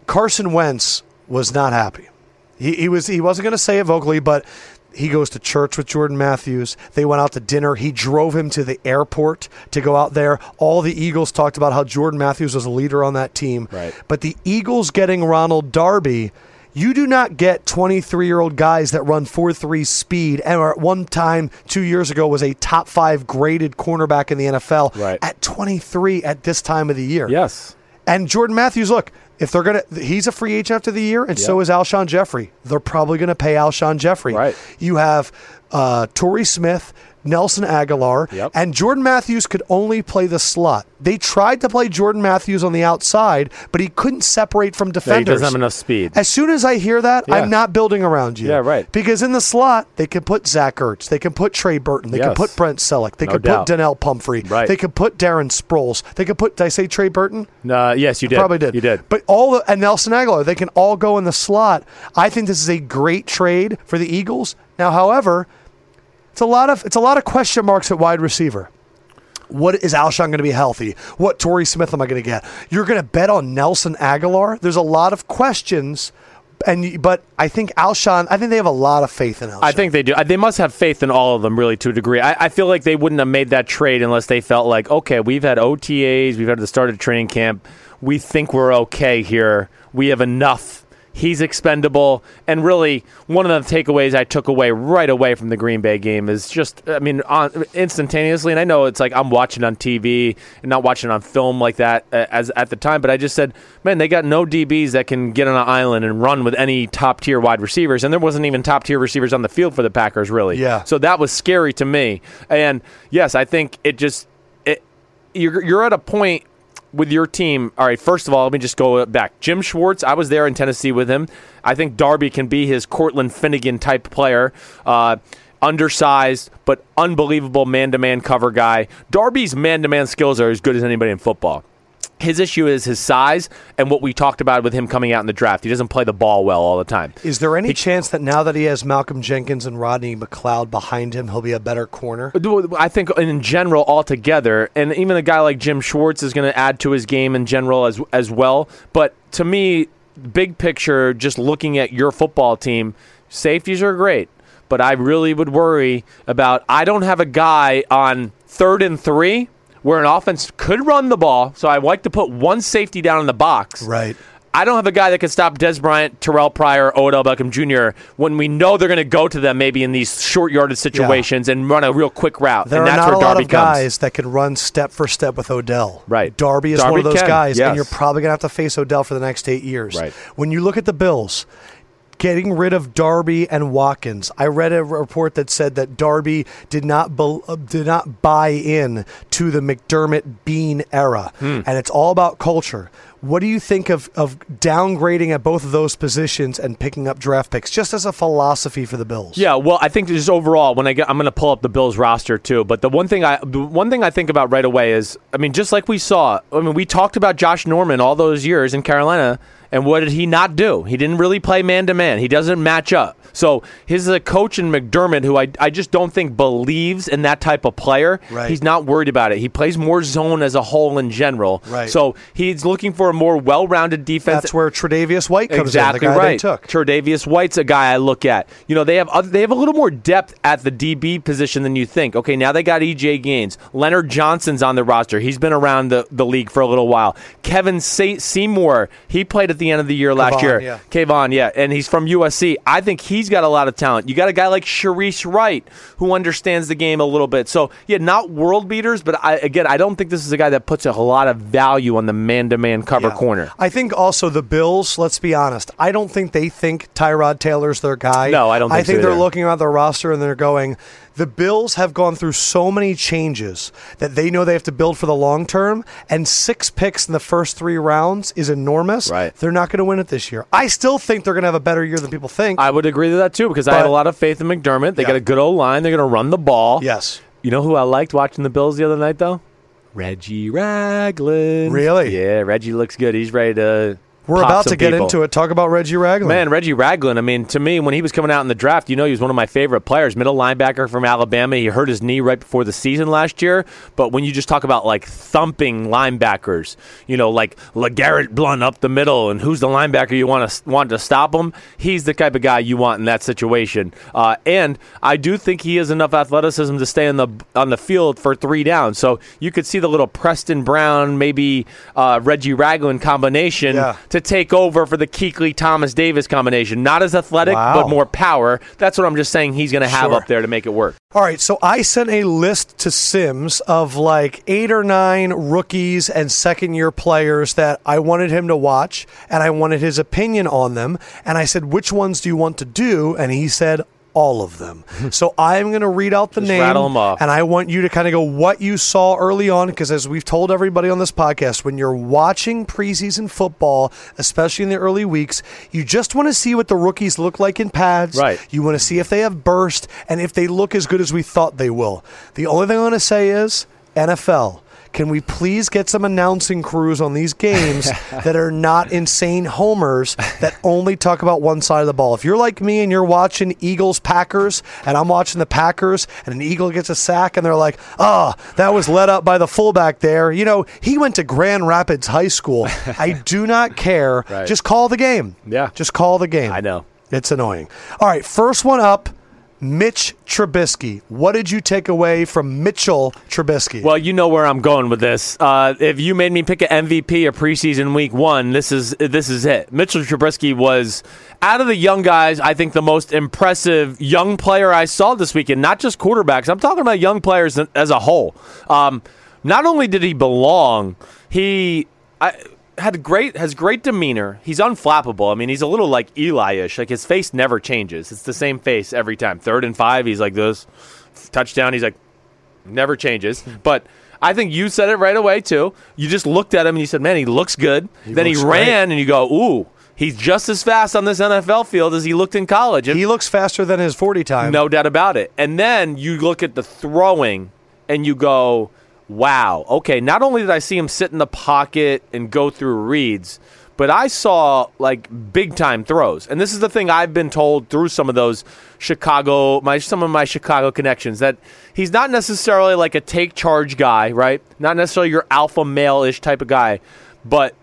Carson Wentz was not happy. He, he was he wasn't going to say it vocally, but he goes to church with Jordan Matthews. They went out to dinner. He drove him to the airport to go out there. All the Eagles talked about how Jordan Matthews was a leader on that team. Right. But the Eagles getting Ronald Darby, you do not get 23 year old guys that run 4 3 speed and are at one time, two years ago, was a top five graded cornerback in the NFL Right. at 23 at this time of the year. yes. And Jordan Matthews, look, if they're gonna, he's a free agent after the year, and so Yep. is Alshon Jeffery. They're probably gonna pay Alshon Jeffery. Right. You have uh, Torrey Smith, Nelson Agholor, Yep. and Jordan Matthews could only play the slot. They tried to play Jordan Matthews on the outside, but he couldn't separate from Yeah, he defenders. doesn't have enough speed. As soon as I hear that, Yeah. I'm not building around you. Yeah, right. Because in the slot, they can put Zach Ertz, they can put Trey Burton, they can put Brent Celek, they No can doubt. put Donnel Pumphrey, Right. they can put Darren Sproles, they can put. Did I say Trey Burton? Uh, yes, you did. Probably did. You did. But all the, and Nelson Agholor, they can all go in the slot. I think this is a great trade for the Eagles. Now, however, it's a lot of it's a lot of question marks at wide receiver. What is Alshon going to be healthy? What Torrey Smith am I going to get? You're going to bet on Nelson Agholor? There's a lot of questions, and but I think Alshon. I think they have a lot of faith in Alshon. I think they do. They must have faith in all of them, really, to a degree. I, I feel like they wouldn't have made that trade unless they felt like, okay, we've had OTAs, we've had the start of training camp. We think we're okay here. We have enough He's expendable. And really, one of the takeaways I took away right away from the Green Bay game is just, I mean, on, instantaneously. And I know it's like I'm watching on TV and not watching on film like that uh, as at the time, but I just said, man, they got no DBs that can get on an island and run with any top tier wide receivers. And there wasn't even top tier receivers on the field for the Packers, really. Yeah. So that was scary to me. And yes, I think it just, it, you're, you're at a point with your team, all right, first of all, let me just go back. Jim Schwartz, I was there in Tennessee with him. I think Darby can be his Cortland Finnegan type player. Uh, undersized, but unbelievable man to man cover guy. Darby's man to man skills are as good as anybody in football. His issue is his size and what we talked about with him coming out in the draft. He doesn't play the ball well all the time. Is there any chance that now that he has Malcolm Jenkins and Rodney McLeod behind him, he'll be a better corner? Uh, I think in general altogether, and even a guy like Jim Schwartz is going to add to his game in general as as well. But to me, big picture, just looking at your football team, safeties are great, but I really would worry about. I don't have a guy on third and three where an offense could run the ball. So I like to put one safety down in the box. Right. I don't have a guy that can stop Dez Bryant, Terrelle Pryor, Odell Beckham Jr. when we know they're going to go to them maybe in these short yarded situations yeah. and run a real quick route. There and are not where a lot of comes. guys that can run step for step with Odell. Right. Darby is Darby one of those can, guys, yes. and you're probably going to have to face Odell for the next eight years. Right. When you look at the Bills, getting rid of Darby and Watkins. I read a report that said that Darby did not be, uh, did not buy in to the McDermott Beane era, Hmm. and it's all about culture. What do you think of, of downgrading at both of those positions and picking up draft picks, just as a philosophy for the Bills? Yeah, well, I think just overall, when I get, I'm going to pull up the Bills roster too. But the one thing I, the one thing I think about right away is, I mean, just like we saw, I mean, we talked about Josh Norman all those years in Carolina, and what did he not do? He didn't really play man to man. He doesn't match up. So his a coach in McDermott, who I, I just don't think believes in that type of player. Right. He's not worried about it. He plays more zone as a whole in general. Right. So he's looking for a more well-rounded defense. That's where Tre'Davious White comes exactly in, guy right. they took. Tre'Davious White's a guy I look at. You know, they have other, they have a little more depth at the DB position than you think. Okay, now they got EJ Gaines. Leonard Johnson's on the roster. He's been around the, the league for a little while. Kevin Se- Seymour, he played at the end of the year last Kevon, year. yeah. Kayvon, yeah, and he's from USC. I think he's got a lot of talent. You got a guy like Shareece Wright who understands the game a little bit. So yeah, not world beaters, but I, again, I don't think this is a guy that puts a lot of value on the man-to-man cover Yeah. corner. I think also the Bills, let's be honest, I don't think they think Tyrod Taylor's their guy. No, I don't I think so they're looking at their roster and they're going, the Bills have gone through so many changes that they know they have to build for the long term, and six picks in the first three rounds is enormous. Right. They're not going to win it this year. I still think they're going to have a better year than people think. I would agree with that too because I had But- a lot of faith in McDermott. They Yeah. got a good old line. They're going to run the ball. yes. You know who I liked watching the Bills the other night though? Reggie Ragland. Really? Yeah, Reggie looks good. He's ready to. We're about to get people. into it. Talk about Reggie Ragland. Man, Reggie Ragland, I mean, to me, when he was coming out in the draft, you know he was one of my favorite players. Middle linebacker from Alabama. He hurt his knee right before the season last year. But when you just talk about like thumping linebackers, you know, like LeGarrette Blount up the middle, and who's the linebacker you want to want to stop him? He's the type of guy you want in that situation. Uh, and I do think he has enough athleticism to stay on the on the field for three downs. So you could see the little Preston Brown, maybe uh, Reggie Ragland combination Yeah. to take over for the Kuechly Thomas Davis combination. Not as athletic, Wow. but more power. That's what I'm just saying he's going to have Sure. up there to make it work. All right, so I sent a list to Simms of like eight or nine rookies and second year players that I wanted him to watch and I wanted his opinion on them. And I said, which ones do you want to do? And he said, all of them. so I'm going to read out the Just name. rattle 'em off. And I want you to kind of go what you saw early on, because as we've told everybody on this podcast, when you're watching preseason football, especially in the early weeks, you just want to see what the rookies look like in pads. Right. You want to see if they have burst and if they look as good as we thought they will. The only thing I want to say is NFL. Can we please get some announcing crews on these games that are not insane homers that only talk about one side of the ball? If you're like me and you're watching Eagles Packers and I'm watching the Packers and an Eagle gets a sack and they're like, oh, that was led up by the fullback there. You know, he went to Grand Rapids High School. I do not care. Right. Just call the game. Yeah. Just call the game. I know. It's annoying. All right, first one up. Mitch Trubisky. What did you take away from Mitchell Trubisky? Well, you know where I'm going with this. Uh, if you made me pick an MVP of preseason week one, this is this is it. Mitchell Trubisky was out of the young guys, I think the most impressive young player I saw this weekend. Not just quarterbacks. I'm talking about young players as a whole. Um, not only did he belong, he. I, had great has great demeanor. He's unflappable. I mean, he's a little like Eli-ish. Like his face never changes. It's the same face every time. Third and five, he's like this. Touchdown, he's like never changes. Hmm. But I think you said it right away too. You just looked at him and you said, "Man, he looks good." He then looks he ran great. and you go, "Ooh." He's just as fast on this NFL field as he looked in college. And he looks faster than his 40 time. no doubt about it. And then you look at the throwing and you go, wow, okay, not only did I see him sit in the pocket and go through reads, but I saw like big time throws. And this is the thing I've been told through some of those Chicago, my some of my Chicago connections that he's not necessarily like a take charge guy, right? Not necessarily your alpha male ish type of guy, but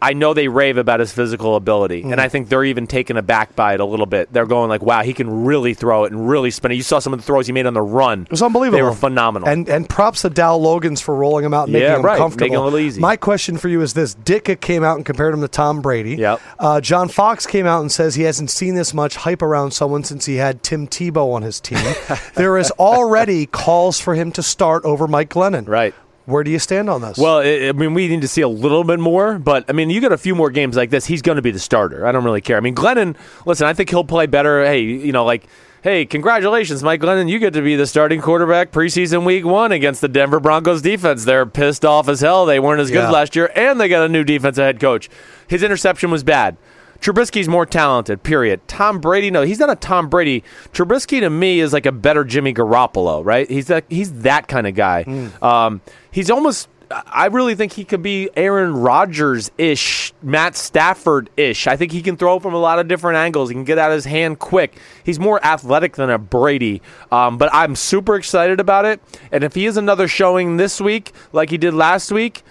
I know they rave about his physical ability, and I think they're even taken aback by it a little bit. They're going like, "Wow, he can really throw it and really spin it." You saw some of the throws he made on the run; It was unbelievable. They were phenomenal. And and props to Dowell Loggains for rolling him out and making Yeah, him right. comfortable. Making it a little easy. My question for you is this: Ditka came out and compared him to Tom Brady. Yep. Uh, John Fox came out and says he hasn't seen this much hype around someone since he had Tim Tebow on his team. there is already calls for him to start over Mike Glennon. right. Where do you stand on this? Well, I mean, we need to see a little bit more, but I mean, you get a few more games like this, he's going to be the starter. I don't really care. I mean, Glennon, listen, I think he'll play better. Hey, you know, like, hey, congratulations, Mike Glennon, you get to be the starting quarterback preseason week one against the Denver Broncos defense. They're pissed off as hell. They weren't as good Yeah. last year, and they got a new defensive head coach. His interception was bad. Trubisky's more talented, period. Tom Brady, no, he's not a Tom Brady. Trubisky to me is like a better Jimmy Garoppolo, right? He's that he's that kind of guy. Um, he's almost I really think he could be Aaron Rodgers ish, Matt Stafford ish. I think he can throw from a lot of different angles. He can get out of his hand quick. He's more athletic than a Brady. Um, but I'm super excited about it. And if he has another showing this week, like he did last week,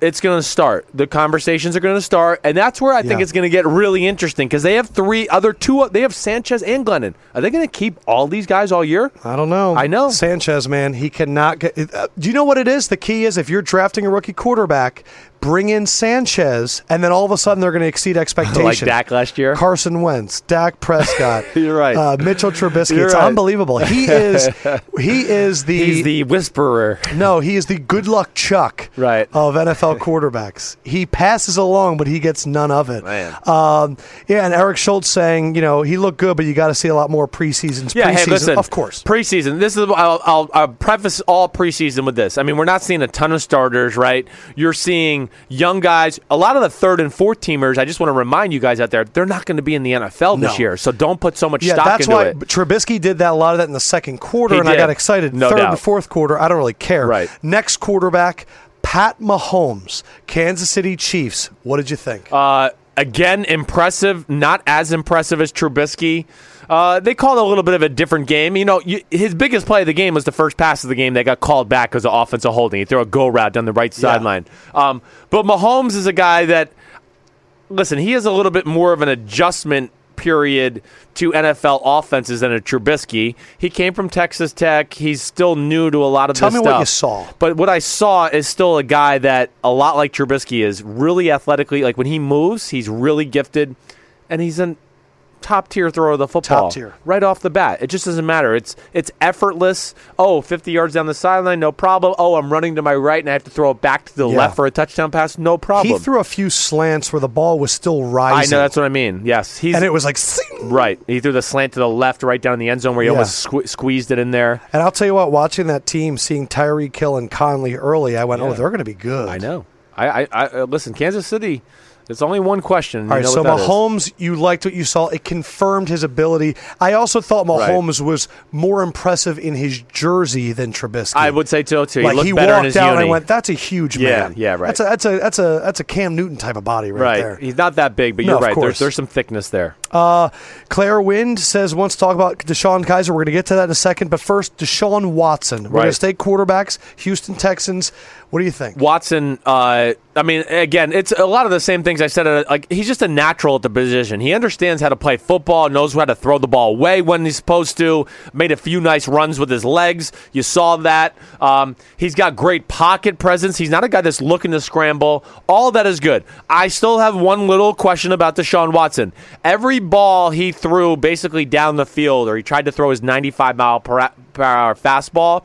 it's going to start. The conversations are going to start, and that's where I think Yeah. it's going to get really interesting because they have three other two. They have Sanchez and Glennon. Are they going to keep all these guys all year? I don't know. I know. Sanchez, man, he cannot get. Uh, do you know what it is? The key is if you're drafting a rookie quarterback, bring in Sanchez, and then all of a sudden they're going to exceed expectations. Like Dak last year. Carson Wentz, Dak Prescott. You're right. Uh, Mitchell Trubisky. You're it's right. unbelievable. He is. He is the. He's the whisperer. no, he is the good luck Chuck Right. of NFL quarterbacks. He passes along, but he gets none of it. Um, yeah, and Eric Schultz saying, you know, he looked good, but you got to see a lot more preseasons. Yeah, preseason, hey, listen. of course. Preseason. This is. I'll, I'll, I'll preface all preseason with this. I mean, we're not seeing a ton of starters, right? You're seeing young guys. A lot of the third and fourth teamers. I just want to remind you guys out there, they're not going to be in the NFL this No. year. So don't put so much Yeah, stock that's into why it. Trubisky did that a lot of that in the second quarter, He and I got excited. No Third doubt. and fourth quarter, I don't really care. Right. Next quarterback, Pat Mahomes, Kansas City Chiefs. What did you think? Uh, again, impressive. Not as impressive as Trubisky. Uh, they called a little bit of a different game. You know, you, his biggest play of the game was the first pass of the game that got called back because of offensive holding. He threw a go route down the right sideline. Um, but Mahomes is a guy that, listen, he has a little bit more of an adjustment period to NFL offenses than a Trubisky. He came from Texas Tech. He's still new to a lot of Tell this me stuff. what you saw. But what I saw is still a guy that a lot like Trubisky is really athletically. Like when he moves, he's really gifted, and he's a top tier thrower of the football. Top tier. right off the bat. It just doesn't matter. It's it's effortless. Oh, 50 yards down the sideline, no problem. Oh, I'm running to my right and I have to throw it back to the Yeah. left for a touchdown pass, no problem. he threw a few slants where the ball was still rising. I know that's what I mean. Yes, he's and it was like, "Sing!" right. He threw the slant to the left, right down in the end zone where he Yeah. almost sque- squeezed it in there. and I'll tell you what, watching that team, seeing Tyreek Hill and Conley early, I went, oh, they're going to be good. I know. I, I, I listen. Kansas City. It's only one question. All right, so that is. Mahomes, you liked what you saw. It confirmed his ability. I also thought Right. Mahomes was more impressive in his jersey than Trubisky. I would say so too. He like he walked out and I went, "That's a huge Yeah, man." yeah, right. That's a that's a that's a that's a Cam Newton type of body right, right. there. He's not that big, but No, you're right. There's there's some thickness there. Uh, Claire Wind says wants to talk about DeShone Kizer. We're going to get to that in a second, but first, Deshaun Watson. We're going Right. to stay quarterbacks. Houston Texans. What do you think? Watson, uh, I mean, again, it's a lot of the same things I said. uh, Like he's just a natural at the position. He understands how to play football, knows how to throw the ball away when he's supposed to. Made a few nice runs with his legs. You saw that. Um, he's got great pocket presence. He's not a guy that's looking to scramble. All that is good. I still have one little question about Deshaun Watson. Every ball he threw basically down the field, or he tried to throw his 95 mile per per hour fastball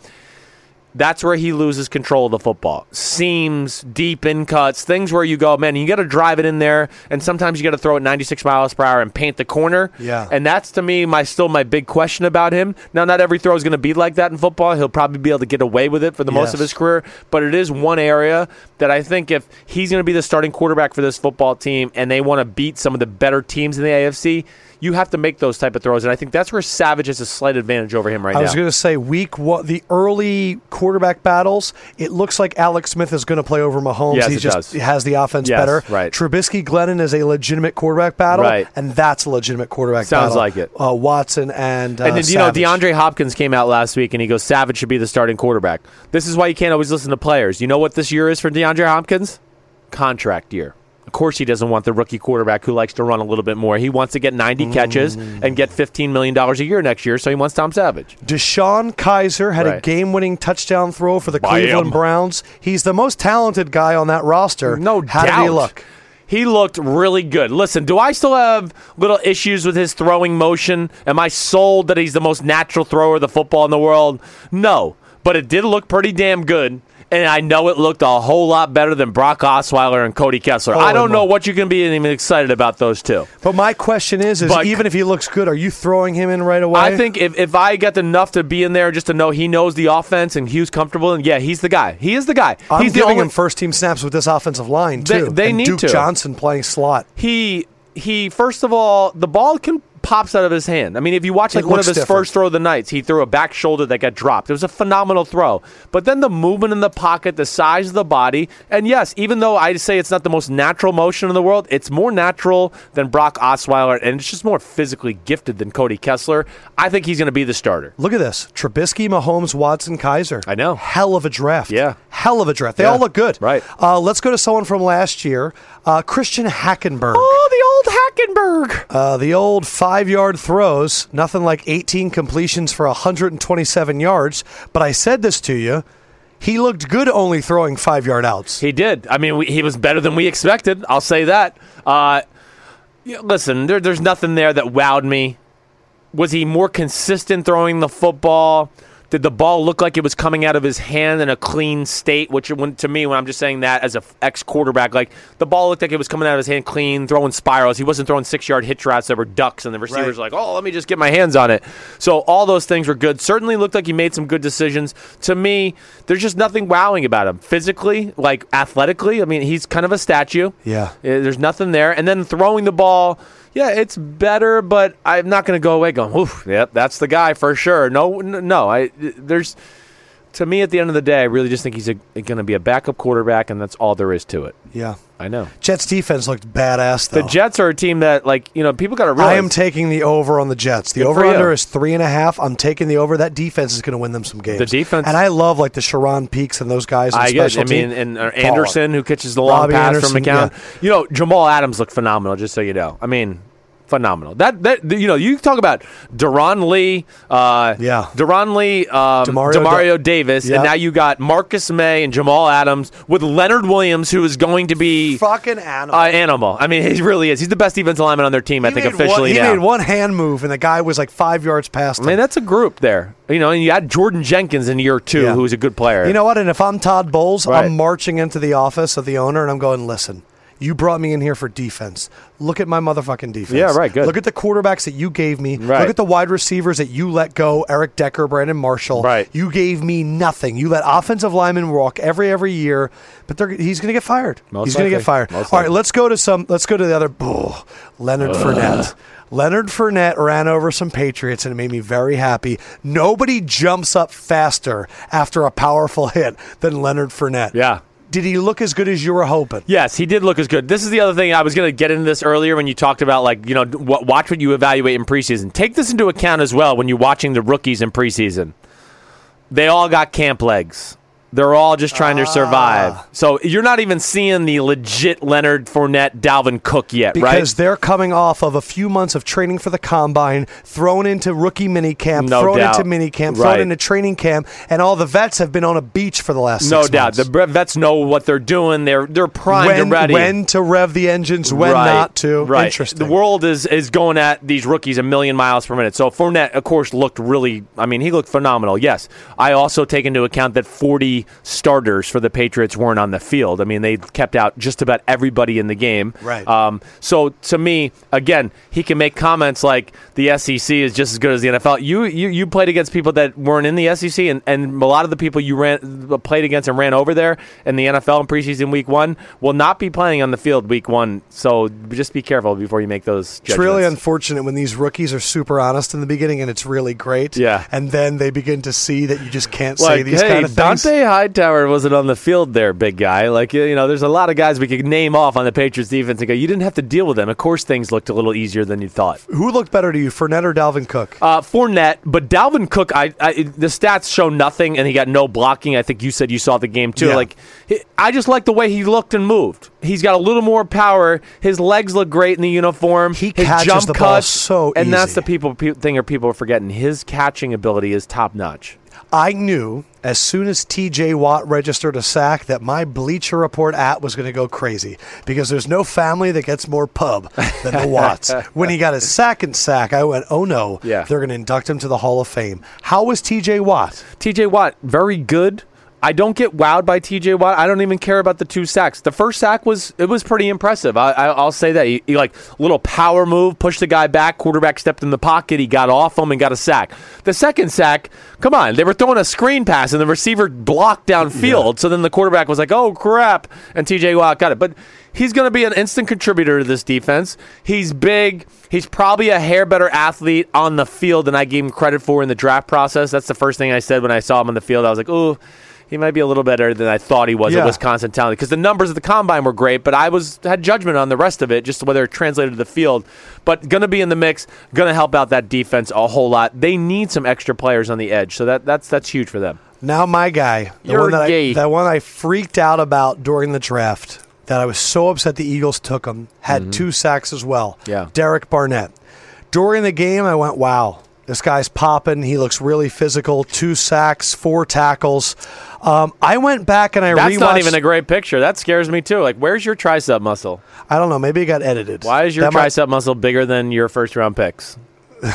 that's where he loses control of the football. Seams, deep in cuts, things where you go, man, you got to drive it in there, and sometimes you got to throw it 96 miles per hour and paint the corner. Yeah. And that's to me my still my big question about him. Now, not every throw is going to be like that in football. He'll probably be able to get away with it for the most of his career, but it is one area that I think if he's going to be the starting quarterback for this football team and they want to beat some of the better teams in the AFC, you have to make those type of throws, and I think that's where Savage has a slight advantage over him right I now. I was going to say week one, the early quarterback battles. It looks like Alex Smith is going to play over Mahomes. Yes, he just does. has the offense Yes, better. right. Trubisky Glennon is a legitimate quarterback battle, Right. and that's a legitimate quarterback battle. Sounds battle. like it. Uh, Watson and uh, And then, you know, DeAndre Hopkins came out last week and he goes, Savage should be the starting quarterback. This is why you can't always listen to players. You know what this year is for DeAndre Hopkins? Contract year. Of course, he doesn't want the rookie quarterback who likes to run a little bit more. He wants to get 90 catches mm. and get $15 million a year next year, so he wants Tom Savage. DeShone Kizer had a game-winning touchdown throw for the By Cleveland him. Browns. He's the most talented guy on that roster. No How doubt. did he look? He looked really good. Listen, do I still have little issues with his throwing motion? Am I sold that he's the most natural thrower of the football in the world? No, but it did look pretty damn good. And I know it looked a whole lot better than Brock Osweiler and Cody Kessler. Oh, I don't know what you can be even excited about those two. But my question is: is But- even if he looks good, are you throwing him in right away? I think if, if I get enough to be in there just to know he knows the offense and Hue's comfortable, and yeah, he's the guy. He is the guy. I'm he's the giving only, him first team snaps with this offensive line They- too. they and need Duke to. Johnson playing slot. he he first of all the ball can pops out of his hand. I mean, if you watch like It one of his different. first throw of the nights, he threw a back shoulder that got dropped. It was a phenomenal throw. But then the movement in the pocket, the size of the body, and yes, even though I say it's not the most natural motion in the world, it's more natural than Brock Osweiler, and it's just more physically gifted than Cody Kessler. I think he's going to be the starter. Look at this: Trubisky, Mahomes, Watson, Kizer. I know. Hell of a draft. Yeah. Hell of a draft. They Yeah. all look good. Right. Uh, let's go to someone from last year, uh, Christian Hackenberg. Oh, the old Hackenberg. Uh, the old five-yard throws, nothing like 18 completions for 127 yards. But I said this to you: he looked good only throwing five-yard outs. He did. I mean, we, he was better than we expected. I'll say that. Uh, listen, there, there's nothing there that wowed me. Was he more consistent throwing the football? Did the ball look like it was coming out of his hand in a clean state? Which, when, to me, when I'm just saying that as a ex quarterback, like the ball looked like it was coming out of his hand clean, throwing spirals. He wasn't throwing six yard hitch routes that were ducks, and the receivers Right. like, oh, let me just get my hands on it. So all those things were good. Certainly looked like he made some good decisions. To me, there's just nothing wowing about him physically, like athletically. I mean, he's kind of a statue. Yeah. Uh, There's nothing there. And then throwing the ball, yeah, it's better, but I'm not going to go away going, oof, yep, that's the guy for sure. No, no. I there's to me at the end of the day, I really just think he's going to be a backup quarterback, and that's all there is to it. Yeah. I know. Jets defense looked badass though. The Jets are a team that, like, you know, people got to realize. I am taking the over on the Jets. The Good over under is three and a half. I'm taking the over. That defense is going to win them some games. The defense- and I love like the Sharon Peaks and those guys. I guess. I mean, and uh. Anderson who catches the long pass Anderson, from McCown. yeah. You know, Jamal Adams looked phenomenal. Just so you know, I mean, phenomenal. That that you know, you talk about Darron Lee, uh, Yeah. Darron Lee, um, Demario Demario, Da- Davis, Yeah. and now you got Marcus Maye and Jamal Adams with Leonard Williams, who is going to be. fucking animal. Uh, animal. I mean, he really is. He's the best defensive lineman on their team. I think officially one, he now. made one hand move, and the guy was like five yards past him. I mean, that's a group there. You know, and you had Jordan Jenkins in year two, Yeah. who's a good player. You know what? And if I'm Todd Bowles, Right. I'm marching into the office of the owner and I'm going, listen, you brought me in here for defense. Look at my motherfucking defense. Yeah, right, good. Look at the quarterbacks that you gave me. Right. Look at the wide receivers that you let go Eric Decker, Brandon Marshall. Right. You gave me nothing. You let offensive linemen walk every every year, but they're, he's going to get fired. Most he's going to get fired. Most All right, likely. let's go to some. Let's go to the other. Oh, Leonard Fournette. Leonard Fournette ran over some Patriots and it made me very happy. Nobody jumps up faster after a powerful hit than Leonard Fournette. Yeah. Did he look as good as you were hoping? Yes, he did look as good. This is the other thing I was going to get into this earlier when you talked about like you know watch what you evaluate in preseason. Take this into account as well when you're watching the rookies in preseason. They all got camp legs. They're all just trying to Ah. survive. So you're not even seeing the legit Leonard Fournette, Dalvin Cook yet, because right? Because they're coming off of a few months of training for the combine, thrown into rookie mini camp, No thrown doubt. into mini camp, Right. thrown into training camp, and all the vets have been on a beach for the last No doubt. months. The vets know what they're doing. They're they're primed when, and ready. when to rev the engines, when right, not to. Right. Interesting. The world is is going at these rookies a million miles per minute. So Fournette, of course, looked really. I mean, he looked phenomenal. Yes. I also take into account that 40 starters for the Patriots weren't on the field. I mean, they kept out just about everybody in the game. Right. Um, so to me, again, he can make comments like the SEC is just as good as the NFL. You you, you played against people that weren't in the SEC, and, and a lot of the people you ran played against and ran over there in the NFL in preseason week one will not be playing on the field week one. So just be careful before you make those. It's really unfortunate when these rookies are super honest in the beginning and it's really great. Yeah. And then they begin to see that you just can't say these hey, kind of things. Hightower wasn't on the field there, big guy. Like, you know, there's a lot of guys we could name off on the Patriots defense and go, you didn't have to deal with them. Of course, things looked a little easier than you thought. Who looked better to you, Fournette or Dalvin Cook? Uh, Fournette, but Dalvin Cook, I, I the stats show nothing, and he got no blocking. I think you said you saw the game too. Yeah. Like, I just like the way he looked and moved. He's got a little more power. His legs look great in the uniform. He His catches jump the ball cuts, so and that's the people thing are people are forgetting. His catching ability is top notch. I knew as soon as TJ Watt registered a sack that my Bleacher Report app was going to go crazy because there's no family that gets more pub than the Watts. when he got his second sack, I went, oh no, Yeah. they're going to induct him to the Hall of Fame. How was TJ Watt? TJ Watt, very good. I don't get wowed by TJ Watt. I don't even care about the two sacks. The first sack was it was pretty impressive. I, I, I'll say that he, he like little power move, pushed the guy back. Quarterback stepped in the pocket. He got off him and got a sack. The second sack, come on, they were throwing a screen pass and the receiver blocked downfield. So then the quarterback was like, "Oh crap!" and TJ Watt got it. But he's going to be an instant contributor to this defense. He's big. He's probably a hair better athlete on the field than I gave him credit for in the draft process. That's the first thing I said when I saw him on the field. I was like, "Oh." He might be a little better than I thought he was Yeah. at Wisconsin talent because the numbers of the combine were great, but I was had judgment on the rest of it, just whether it translated to the field. But going to be in the mix, going to help out that defense a whole lot. They need some extra players on the edge, so that that's that's huge for them. Now my guy, the You're one that gay. I, that one I freaked out about during the draft, that I was so upset the Eagles took him, had two sacks as well. Mm-hmm. Yeah. Derek Barnett. During the game, I went, "Wow, this guy's popping. He looks really physical. Two sacks, four tackles." Um, I went back and I That's rewatched. not even a great picture. That scares me too. Like, where's your tricep muscle? I don't know. Maybe it got edited. Why is your That might- tricep muscle bigger than your first round picks?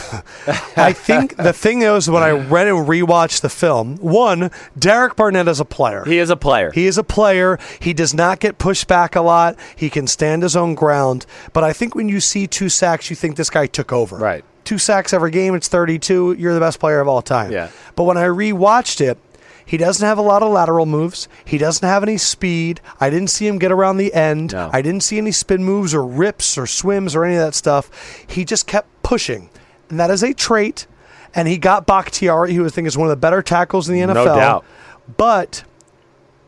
I think the thing is when I read and rewatched the film, one, Derek Barnett is a player. He is a player. He is a player. He does not get pushed back a lot. He can stand his own ground. But I think when you see two sacks, you think this guy took over. Right. Two sacks every game, it's 32. You're the best player of all time. Yeah. But when I rewatched it, he doesn't have a lot of lateral moves. He doesn't have any speed. I didn't see him get around the end. No. I didn't see any spin moves or rips or swims or any of that stuff. He just kept pushing. And that is a trait. And he got Bakhtiari, who I think is one of the better tackles in the NFL. No doubt. But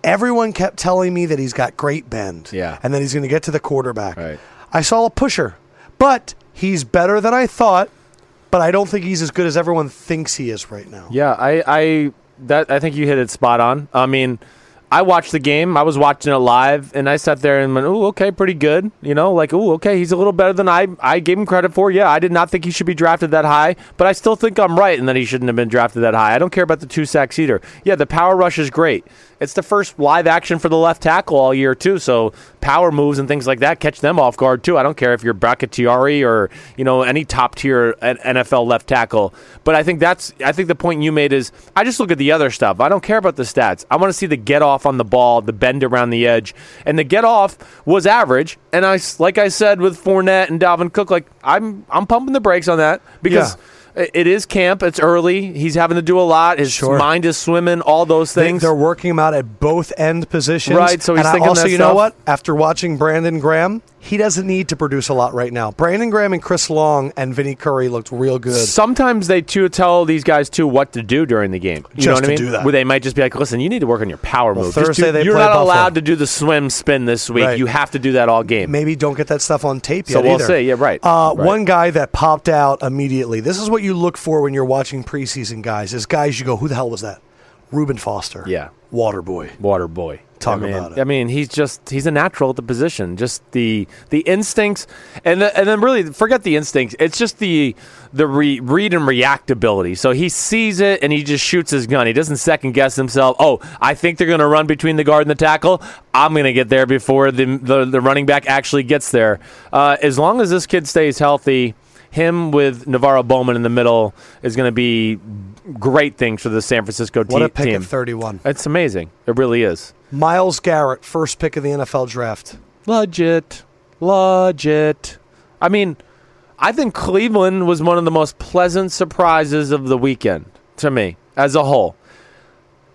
everyone kept telling me that he's got great bend. Yeah. And that he's going to get to the quarterback. Right. I saw a pusher. But he's better than I thought. But I don't think he's as good as everyone thinks he is right now. Yeah, I, I that I think you hit it spot on. I mean, I watched the game. I was watching it live, and I sat there and went, "Oh, okay, pretty good." You know, like, "Oh, okay, he's a little better than I I gave him credit for." Yeah, I did not think he should be drafted that high, but I still think I'm right and that he shouldn't have been drafted that high. I don't care about the two sacks either. Yeah, the power rush is great. It's the first live action for the left tackle all year too, so power moves and things like that catch them off guard too. I don't care if you're Bakhtiari or you know any top tier NFL left tackle, but I think that's I think the point you made is I just look at the other stuff. I don't care about the stats. I want to see the get off on the ball, the bend around the edge, and the get off was average. And I like I said with Fournette and Dalvin Cook, like I'm I'm pumping the brakes on that because. Yeah. I- It is camp. It's early. He's having to do a lot. His Sure. mind is swimming. All those things. they're working him out at both end positions. Right, so he's and I thinking also, that you know what? After watching Brandon Graham, he doesn't need to produce a lot right now. Brandon Graham and Chris Long and Vinny Curry looked real good. Sometimes they too tell these guys too what to do during the game. You know Just what I mean? do that. Where they might just be like, "Listen, you need to work on your power Well, move. Thursday do- they you're not Buffalo. allowed to do the swim spin this week. Right. You have to do that all game." Maybe don't get that stuff on tape So yet we'll either. see. Yeah, right. Uh, Right. One guy that popped out immediately. This is what you look for when you're watching preseason guys. Is guys you go, who the hell was that? Reuben Foster. Yeah. Water boy. Water boy. Talk I mean, about it. I mean, he's just he's a natural at the position. Just the the instincts, and the, and then really forget the instincts. It's just the the re, read and react ability. So he sees it and he just shoots his gun. He doesn't second guess himself. Oh, I think they're going to run between the guard and the tackle. I'm going to get there before the, the the running back actually gets there. Uh, as long as this kid stays healthy. Him with NaVorro Bowman in the middle is going to be great things for the San Francisco te- What a pick team. at 31. It's amazing. It really is. Myles Garrett, first pick of the NFL draft. Legit. Legit. I mean, I think Cleveland was one of the most pleasant surprises of the weekend to me as a whole.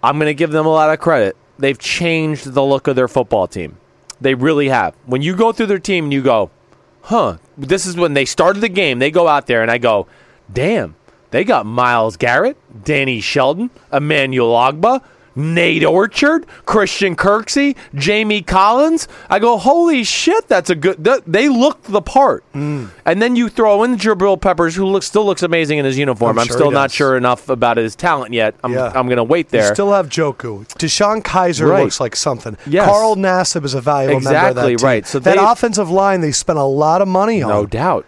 I'm going to give them a lot of credit. They've changed the look of their football team. They really have. When you go through their team and you go, huh, this is when they started the game. They go out there and I go, damn, they got Myles Garrett, Danny Shelton, Emmanuel Ogbah, Nate Orchard, Christian Kirksey, Jamie Collins. I go, holy shit, that's a good. th- They look the part. Mm. And then you throw in Jabril Peppers, who looks still looks amazing in his uniform. I'm I'm, sure still not sure enough about his talent yet. I'm, Yeah. I'm going to wait You there. still have Njoku. DeShone Kizer Right. looks like something. Yes. Carl Nassib is a valuable member of Exactly, that team. right. So that they- offensive line they spent a lot of money on. No doubt.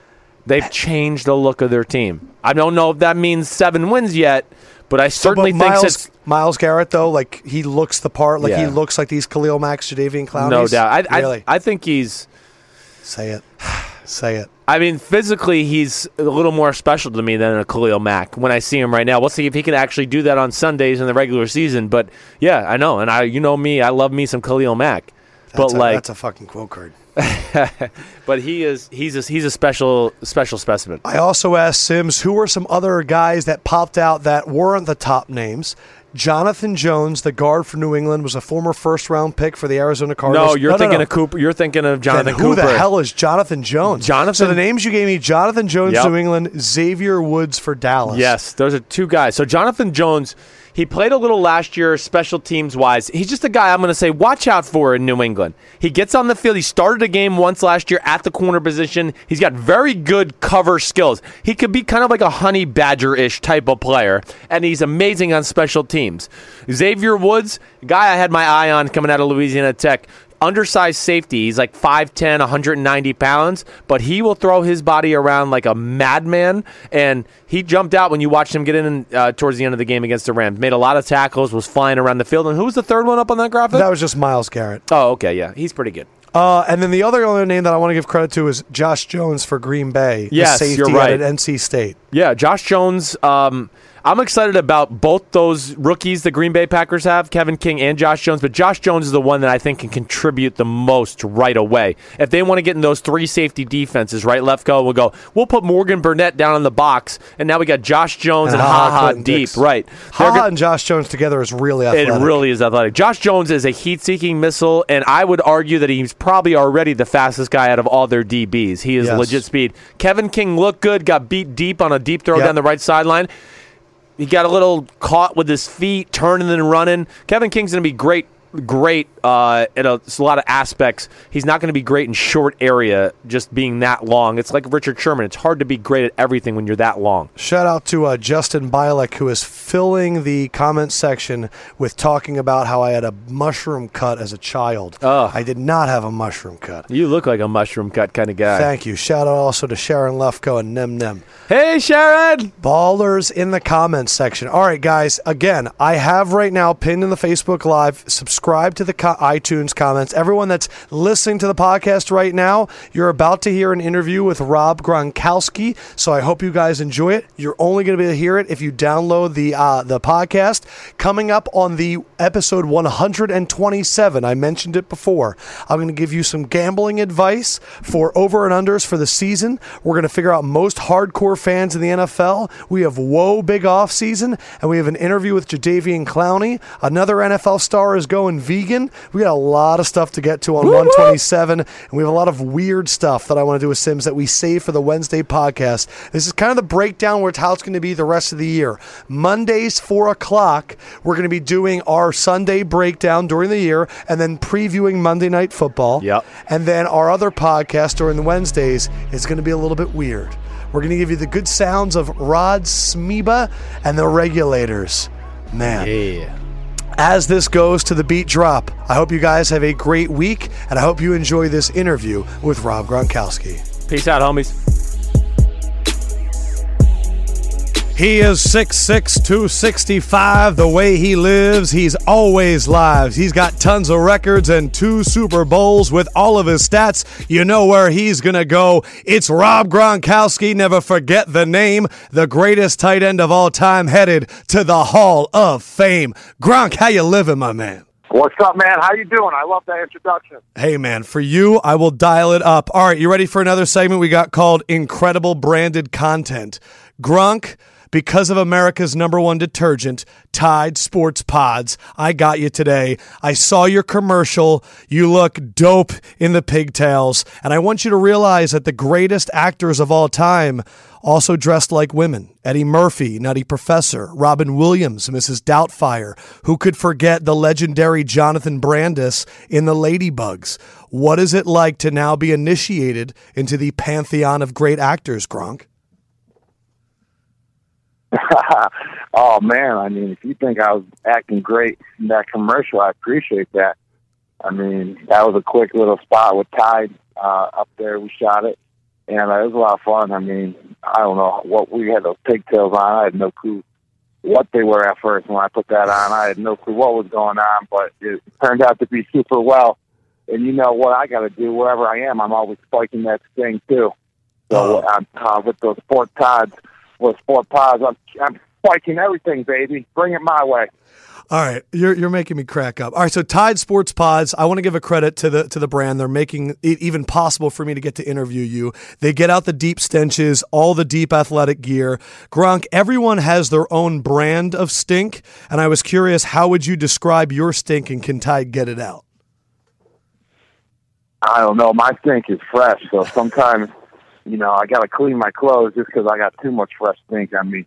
They've changed the look of their team. I don't know if that means seven wins yet, but I So, certainly but think Myles, it's Myles Garrett though, like he looks the part. Like he looks like these Khalil Macks, Jadeveon Clowney. no doubt. I, really I, I think he's. say it, say it. I mean, physically, he's a little more special to me than a Khalil Mack when I see him right now. We'll see if he can actually do that on Sundays in the regular season. But yeah, I know, and I, you know me, I love me some Khalil Mack. That's but a, like, that's a fucking quote card. but he is, he's a, he's a special, special specimen. I also asked Simms who were some other guys that popped out that weren't the top names. Jonathan Jones, the guard for New England, was a former first round pick for the Arizona Cardinals. No, you're no, thinking no. of Cooper. You're thinking of Then Jonathan who Cooper. the hell is Jonathan Jones? Jonathan- So the names you gave me: Jonathan Jones, Yep. New England, Xavier Woods for Dallas. Yes, those are two guys. So Jonathan Jones, he played a little last year, special teams wise. He's just a guy I'm going to say watch out for in New England. He gets on the field. He started a game once last year at the corner position. He's got very good cover skills. He could be kind of like a honey badger ish type of player, and he's amazing on special teams. Xavier Woods, guy I had my eye on coming out of Louisiana Tech undersized safety. He's like 5'10, 190 pounds, but he will throw his body around like a madman. And he jumped out when you watched him get in uh, towards the end of the game against the Rams. Made a lot of tackles, was flying around the field. And who was the third one up on that graphic? That was just Myles Garrett. oh, okay, yeah. He's pretty good. Uh, and then the other other name that I want to give credit to is Josh Jones for Green Bay. the Yes, safety you're right. At NC State. Yeah, Josh Jones. Um, I'm excited about both those rookies the Green Bay Packers have, Kevin King and Josh Jones. But Josh Jones is the one that I think can contribute the most right away. If they want to get in those three safety defenses, right, left go, we'll go. We'll put Morgan Burnett down in the box, and now we got Josh Jones and, And Ha Ha-Ha Ha Clinton deep, Dix. right? Ha go- and Josh Jones together is really athletic. it really is athletic. Josh Jones is a heat-seeking missile, and I would argue that he's probably already the fastest guy out of all their DBs. He is Yes. legit speed. Kevin King looked good, got beat deep on a deep throw Yep. down the right sideline. He got a little caught with his feet, turning and running. Kevin King's going to be great, great uh, in a, a lot of aspects. He's not going to be great in short area, just being that long. It's like Richard Sherman. It's hard to be great at everything when you're that long. Shout out to uh, Justin Bielek, who is filling the comment section with talking about how I had a mushroom cut as a child. Ugh. I did not have a mushroom cut. You look like a mushroom cut kind of guy. Thank you. Shout out also to Sharon Lefkoe and Nem Nem. hey, Sharon! Ballers in the comments section. All right, guys. Again, I have right now pinned in the Facebook Live. Subscribe to the co- iTunes comments. Everyone that's listening to the podcast right now, you're about to hear an interview with Rob Gronkowski. So I hope you guys enjoy it. You're only going to be able to hear it if you download the uh, the podcast. Coming up on the episode 127, I mentioned it before. I'm going to give you some gambling advice for over and unders for the season. We're going to figure out most hardcore fans in the NFL. We have whoa big off season, and we have an interview with Jadeveon Clowney. Another NFL star is going vegan. We got a lot of stuff to get to on 127, and we have a lot of weird stuff that I want to do with Simms that we save for the Wednesday podcast. This is kind of the breakdown where it's how it's going to be the rest of the year. Mondays, 4 o'clock, we're going to be doing our Sunday breakdown during the year and then previewing Monday Night Football. Yep. And then our other podcast during the Wednesdays is going to be a little bit weird. We're going to give you the good sounds of Rod Smeba and the regulators. Man, Yeah. As this goes to the beat drop. I hope you guys have a great week, and I hope you enjoy this interview with Rob Gronkowski. Peace out, homies. He is 6'6, 265. The way he lives, he's always lives. He's got tons of records and two Super Bowls with all of his stats. You know where he's going to go. It's Rob Gronkowski. Never forget the name. The greatest tight end of all time headed to the Hall of Fame. Gronk, how you living, my man? What's up, man? How you doing? I love that introduction. Hey, man, for you, I will dial it up. All right, you ready for another segment we got called Incredible Branded Content? Gronk because of America's number one detergent, Tide Sports Pods. I got you today. I saw your commercial. You look dope in the pigtails. And I want you to realize that the greatest actors of all time also dressed like women. Eddie Murphy, Nutty Professor, Robin Williams, Mrs. Doubtfire. Who could forget the legendary Jonathan Brandis in The Ladybugs? What is it like to now be initiated into the pantheon of great actors, Gronk? oh man, I mean, if you think I was acting great in that commercial, I appreciate that. I mean, that was a quick little spot with Tide uh, up there. We shot it, and uh, it was a lot of fun. I mean, I don't know what we had those pigtails on. I had no clue what they were at first when I put that on. I had no clue what was going on, but it turned out to be super well. And you know what I got to do wherever I am, I'm always spiking that thing too. So Oh. I'm uh, with those sport Tides with sport pods. I'm, I'm spiking everything, baby. Bring it my way. All right, you're you're making me crack up. All right, so Tide Sports Pods. I want to give a credit to the to the brand. They're making it even possible for me to get to interview you. They get out the deep stenches, all the deep athletic gear. Gronk, everyone has their own brand of stink, and I was curious, how would you describe your stink, and can Tide get it out? I don't know. My stink is fresh, so sometimes, you know, I got to clean my clothes just because I got too much fresh stink on me.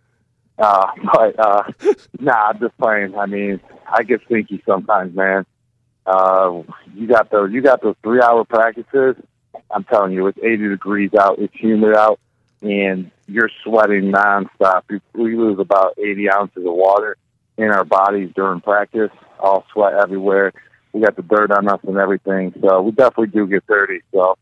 Uh, but uh, nah, I'm just playing. I mean, I get stinky sometimes, man. Uh, you got those. You got those three-hour practices. I'm telling you, it's 80 degrees out. It's humid out, and you're sweating nonstop. We, we lose about 80 ounces of water in our bodies during practice. All sweat everywhere. We got the dirt on us and everything. So we definitely do get dirty. So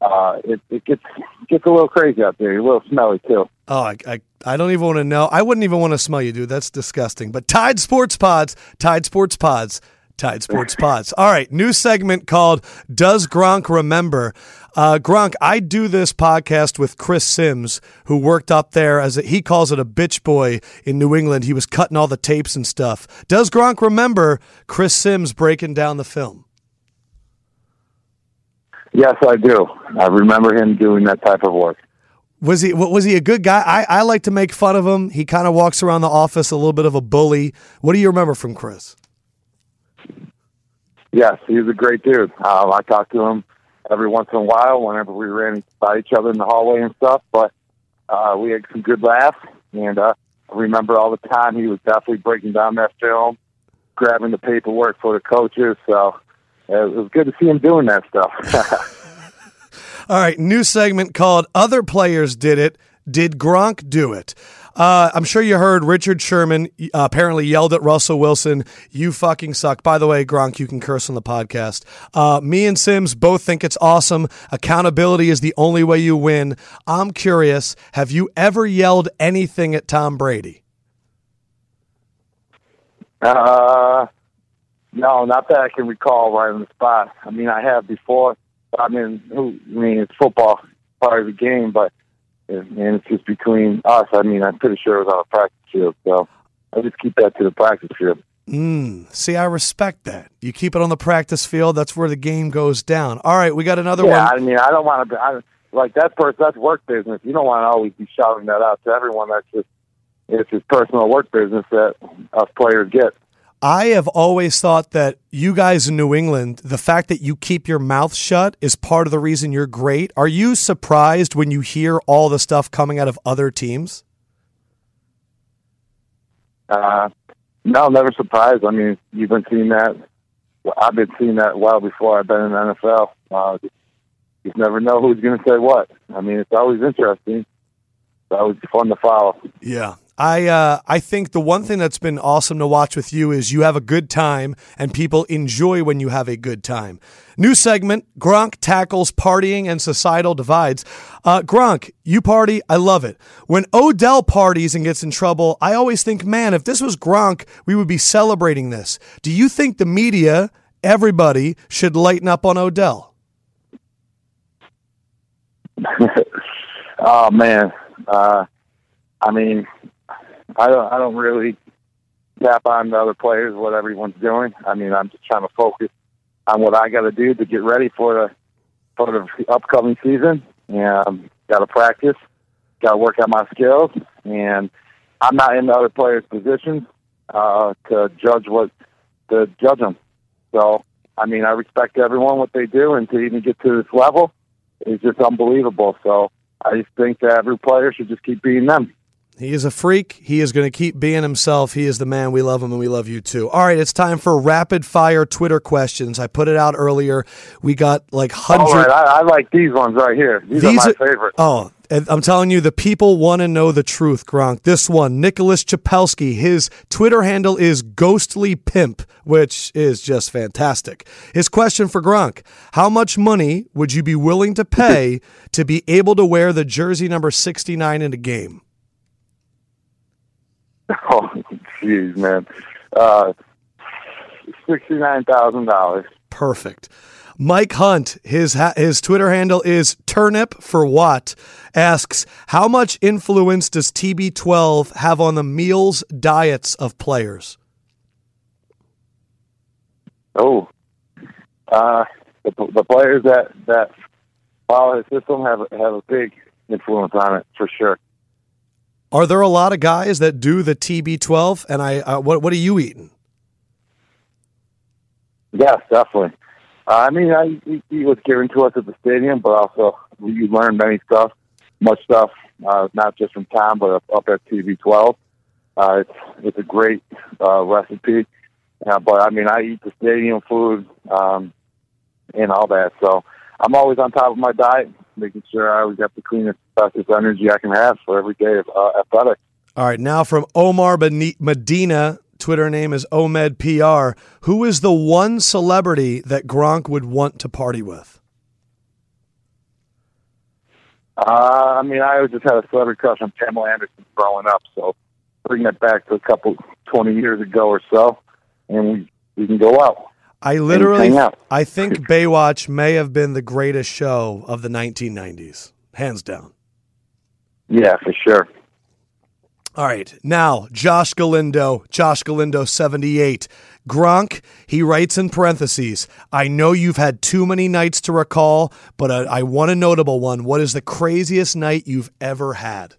uh, it, it gets gets a little crazy out there. You're a little smelly too. Oh, I, I, I don't even want to know. I wouldn't even want to smell you, dude. That's disgusting. But Tide Sports Pods, Tide Sports Pods, Tide Sports Pods. All right, new segment called Does Gronk Remember? Uh, Gronk, I do this podcast with Chris Simms, who worked up there as a, he calls it a bitch boy in New England. He was cutting all the tapes and stuff. Does Gronk remember Chris Simms breaking down the film? Yes, I do. I remember him doing that type of work. Was he was he a good guy? I, I like to make fun of him. He kind of walks around the office a little bit of a bully. What do you remember from Chris? Yes, he was a great dude. Uh, I talked to him every once in a while whenever we ran by each other in the hallway and stuff. But uh, we had some good laughs, and uh, I remember all the time he was definitely breaking down that film, grabbing the paperwork for the coaches. So it was good to see him doing that stuff. All right, new segment called Other Players Did It. Did Gronk do it? Uh, I'm sure you heard Richard Sherman uh, apparently yelled at Russell Wilson, You fucking suck. By the way, Gronk, you can curse on the podcast. Uh, me and Simms both think it's awesome. Accountability is the only way you win. I'm curious, have you ever yelled anything at Tom Brady? Uh, no, not that I can recall right on the spot. I mean, I have before. I mean, who? I mean, it's football part of the game, but and it's just between us. I mean, I'm pretty sure it was on a practice field, so I just keep that to the practice field. Mm, see, I respect that. You keep it on the practice field. That's where the game goes down. All right, we got another Yeah, one. I mean, I don't want to. I, like that's person. That's work business. You don't want to always be shouting that out to everyone. That's just it's his personal work business that us players get. I have always thought that you guys in New England, the fact that you keep your mouth shut is part of the reason you're great. Are you surprised when you hear all the stuff coming out of other teams? Uh, no, never surprised. I mean, you've been seeing that. I've been seeing that well before I've been in the NFL. Uh, you never know who's going to say what. I mean, it's always interesting. It's always fun to follow. Yeah. I uh, I think the one thing that's been awesome to watch with you is you have a good time and people enjoy when you have a good time. New segment: Gronk tackles partying and societal divides. Uh, Gronk, you party, I love it. When Odell parties and gets in trouble, I always think, man, if this was Gronk, we would be celebrating this. Do you think the media, everybody, should lighten up on Odell? oh man, uh, I mean, I don't, I don't really tap on the other players what everyone's doing. I mean, I'm just trying to focus on what I got to do to get ready for the for the upcoming season. And got to practice, got to work on my skills, and I'm not in the other players' positions uh, to judge what to judge them. So, I mean, I respect everyone what they do, and to even get to this level is just unbelievable. So, I just think that every player should just keep being them. He is a freak. He is going to keep being himself. He is the man. We love him and we love you too. All right, it's time for rapid fire Twitter questions. I put it out earlier. We got like hundred. All right, I, I like these ones right here. These, These are are- my favorite. Oh, I'm telling you, the people want to know the truth, Gronk. This one, Nicholas Chapelski, his Twitter handle is Ghostly Pimp, which is just fantastic. His question for Gronk How much money would you be willing to pay to be able to wear the jersey number 69 in a game? Oh, jeez, man. Uh, Sixty-nine thousand dollars. Perfect. Mike Hunt, his ha- his Twitter handle is turnip for what? Asks how much influence does TB12 have on the meals diets of players? Oh, uh, the, the players that that follow his system have have a big influence on it for sure. Are there a lot of guys that do the TB12? And I, uh, what what are you eating? Yes, definitely. Uh, I mean, I, he, he was given to us at the stadium, but also you learned many stuff, much stuff, uh, not just from Tom, but up, at TB12. Uh, it's it's a great uh, recipe, uh, but I mean, I eat the stadium food um, and all that, so I'm always on top of my diet, making sure I always have the cleanest, bestest energy I can have for every day of uh, athletics. All right, now from Omar Medina, Twitter name is Omed PR. Who is the one celebrity that Gronk would want to party with? Uh, I mean, I just had a celebrity crush on Pamela Anderson growing up, so bring that back to a couple, 20 years ago or so, and we, we can go out. I literally. I think Baywatch may have been the greatest show of the 1990s, hands down. Yeah, for sure. All right, now Josh Galindo, Josh Galindo 78. Gronk, he writes in parentheses, I know you've had too many nights to recall, but uh, I want a notable one. What is the craziest night you've ever had?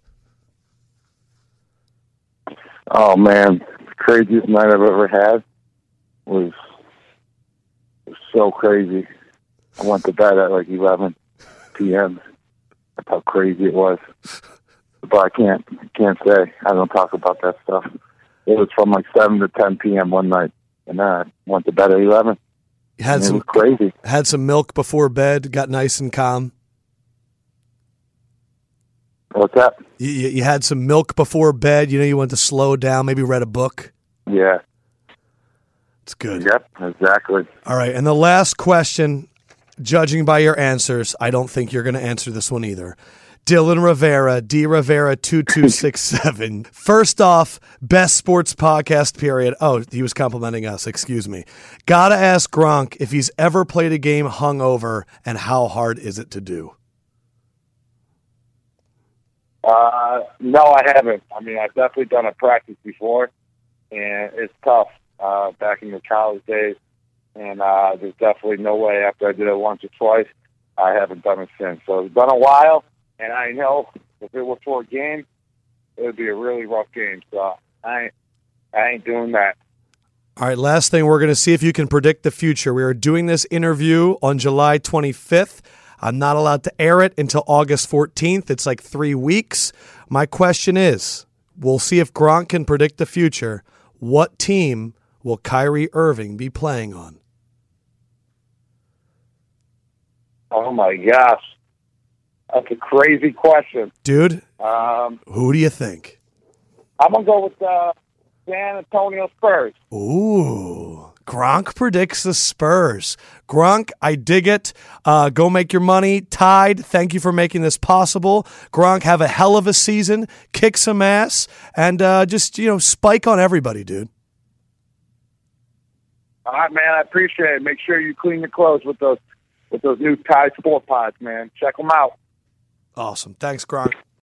Oh man, the craziest night I've ever had was, was so crazy. I went to bed at like 11 p.m. That's how crazy it was. But I can't can't say. I don't talk about that stuff. It was from like 7 to 10 p.m. one night, and then I went to bed at 11. You had some crazy. had some milk before bed, got nice and calm. What's that? You, you you had some milk before bed. You know, you went to slow down, maybe read a book. Yeah. It's good. Yep. Exactly. All right. And the last question, judging by your answers, I don't think you're going to answer this one either. Dylan Rivera, D Rivera 2267. First off, best sports podcast period. Oh, he was complimenting us. Excuse me. Gotta ask Gronk if he's ever played a game hungover and how hard is it to do? Uh, no, I haven't. I mean, I've definitely done a practice before, and it's tough uh, back in the college days. And uh, there's definitely no way after I did it once or twice, I haven't done it since. So it's been a while, and I know if it was for a game, it would be a really rough game. So I ain't, I ain't doing that. All right, last thing, we're going to see if you can predict the future. We are doing this interview on July 25th. I'm not allowed to air it until August 14th. It's like three weeks. My question is we'll see if Gronk can predict the future. What team will Kyrie Irving be playing on? Oh my gosh, that's a crazy question. Dude, Um, who do you think? I'm gonna go with uh, San Antonio Spurs. Ooh. Gronk predicts the Spurs. Gronk, I dig it. Uh, go make your money. Tide, thank you for making this possible. Gronk, have a hell of a season. Kick some ass. And uh, just, you know, spike on everybody, dude. All right, man. I appreciate it. Make sure you clean your clothes with those with those new Tide Sport Pods, man. Check them out. Awesome. Thanks, Gronk.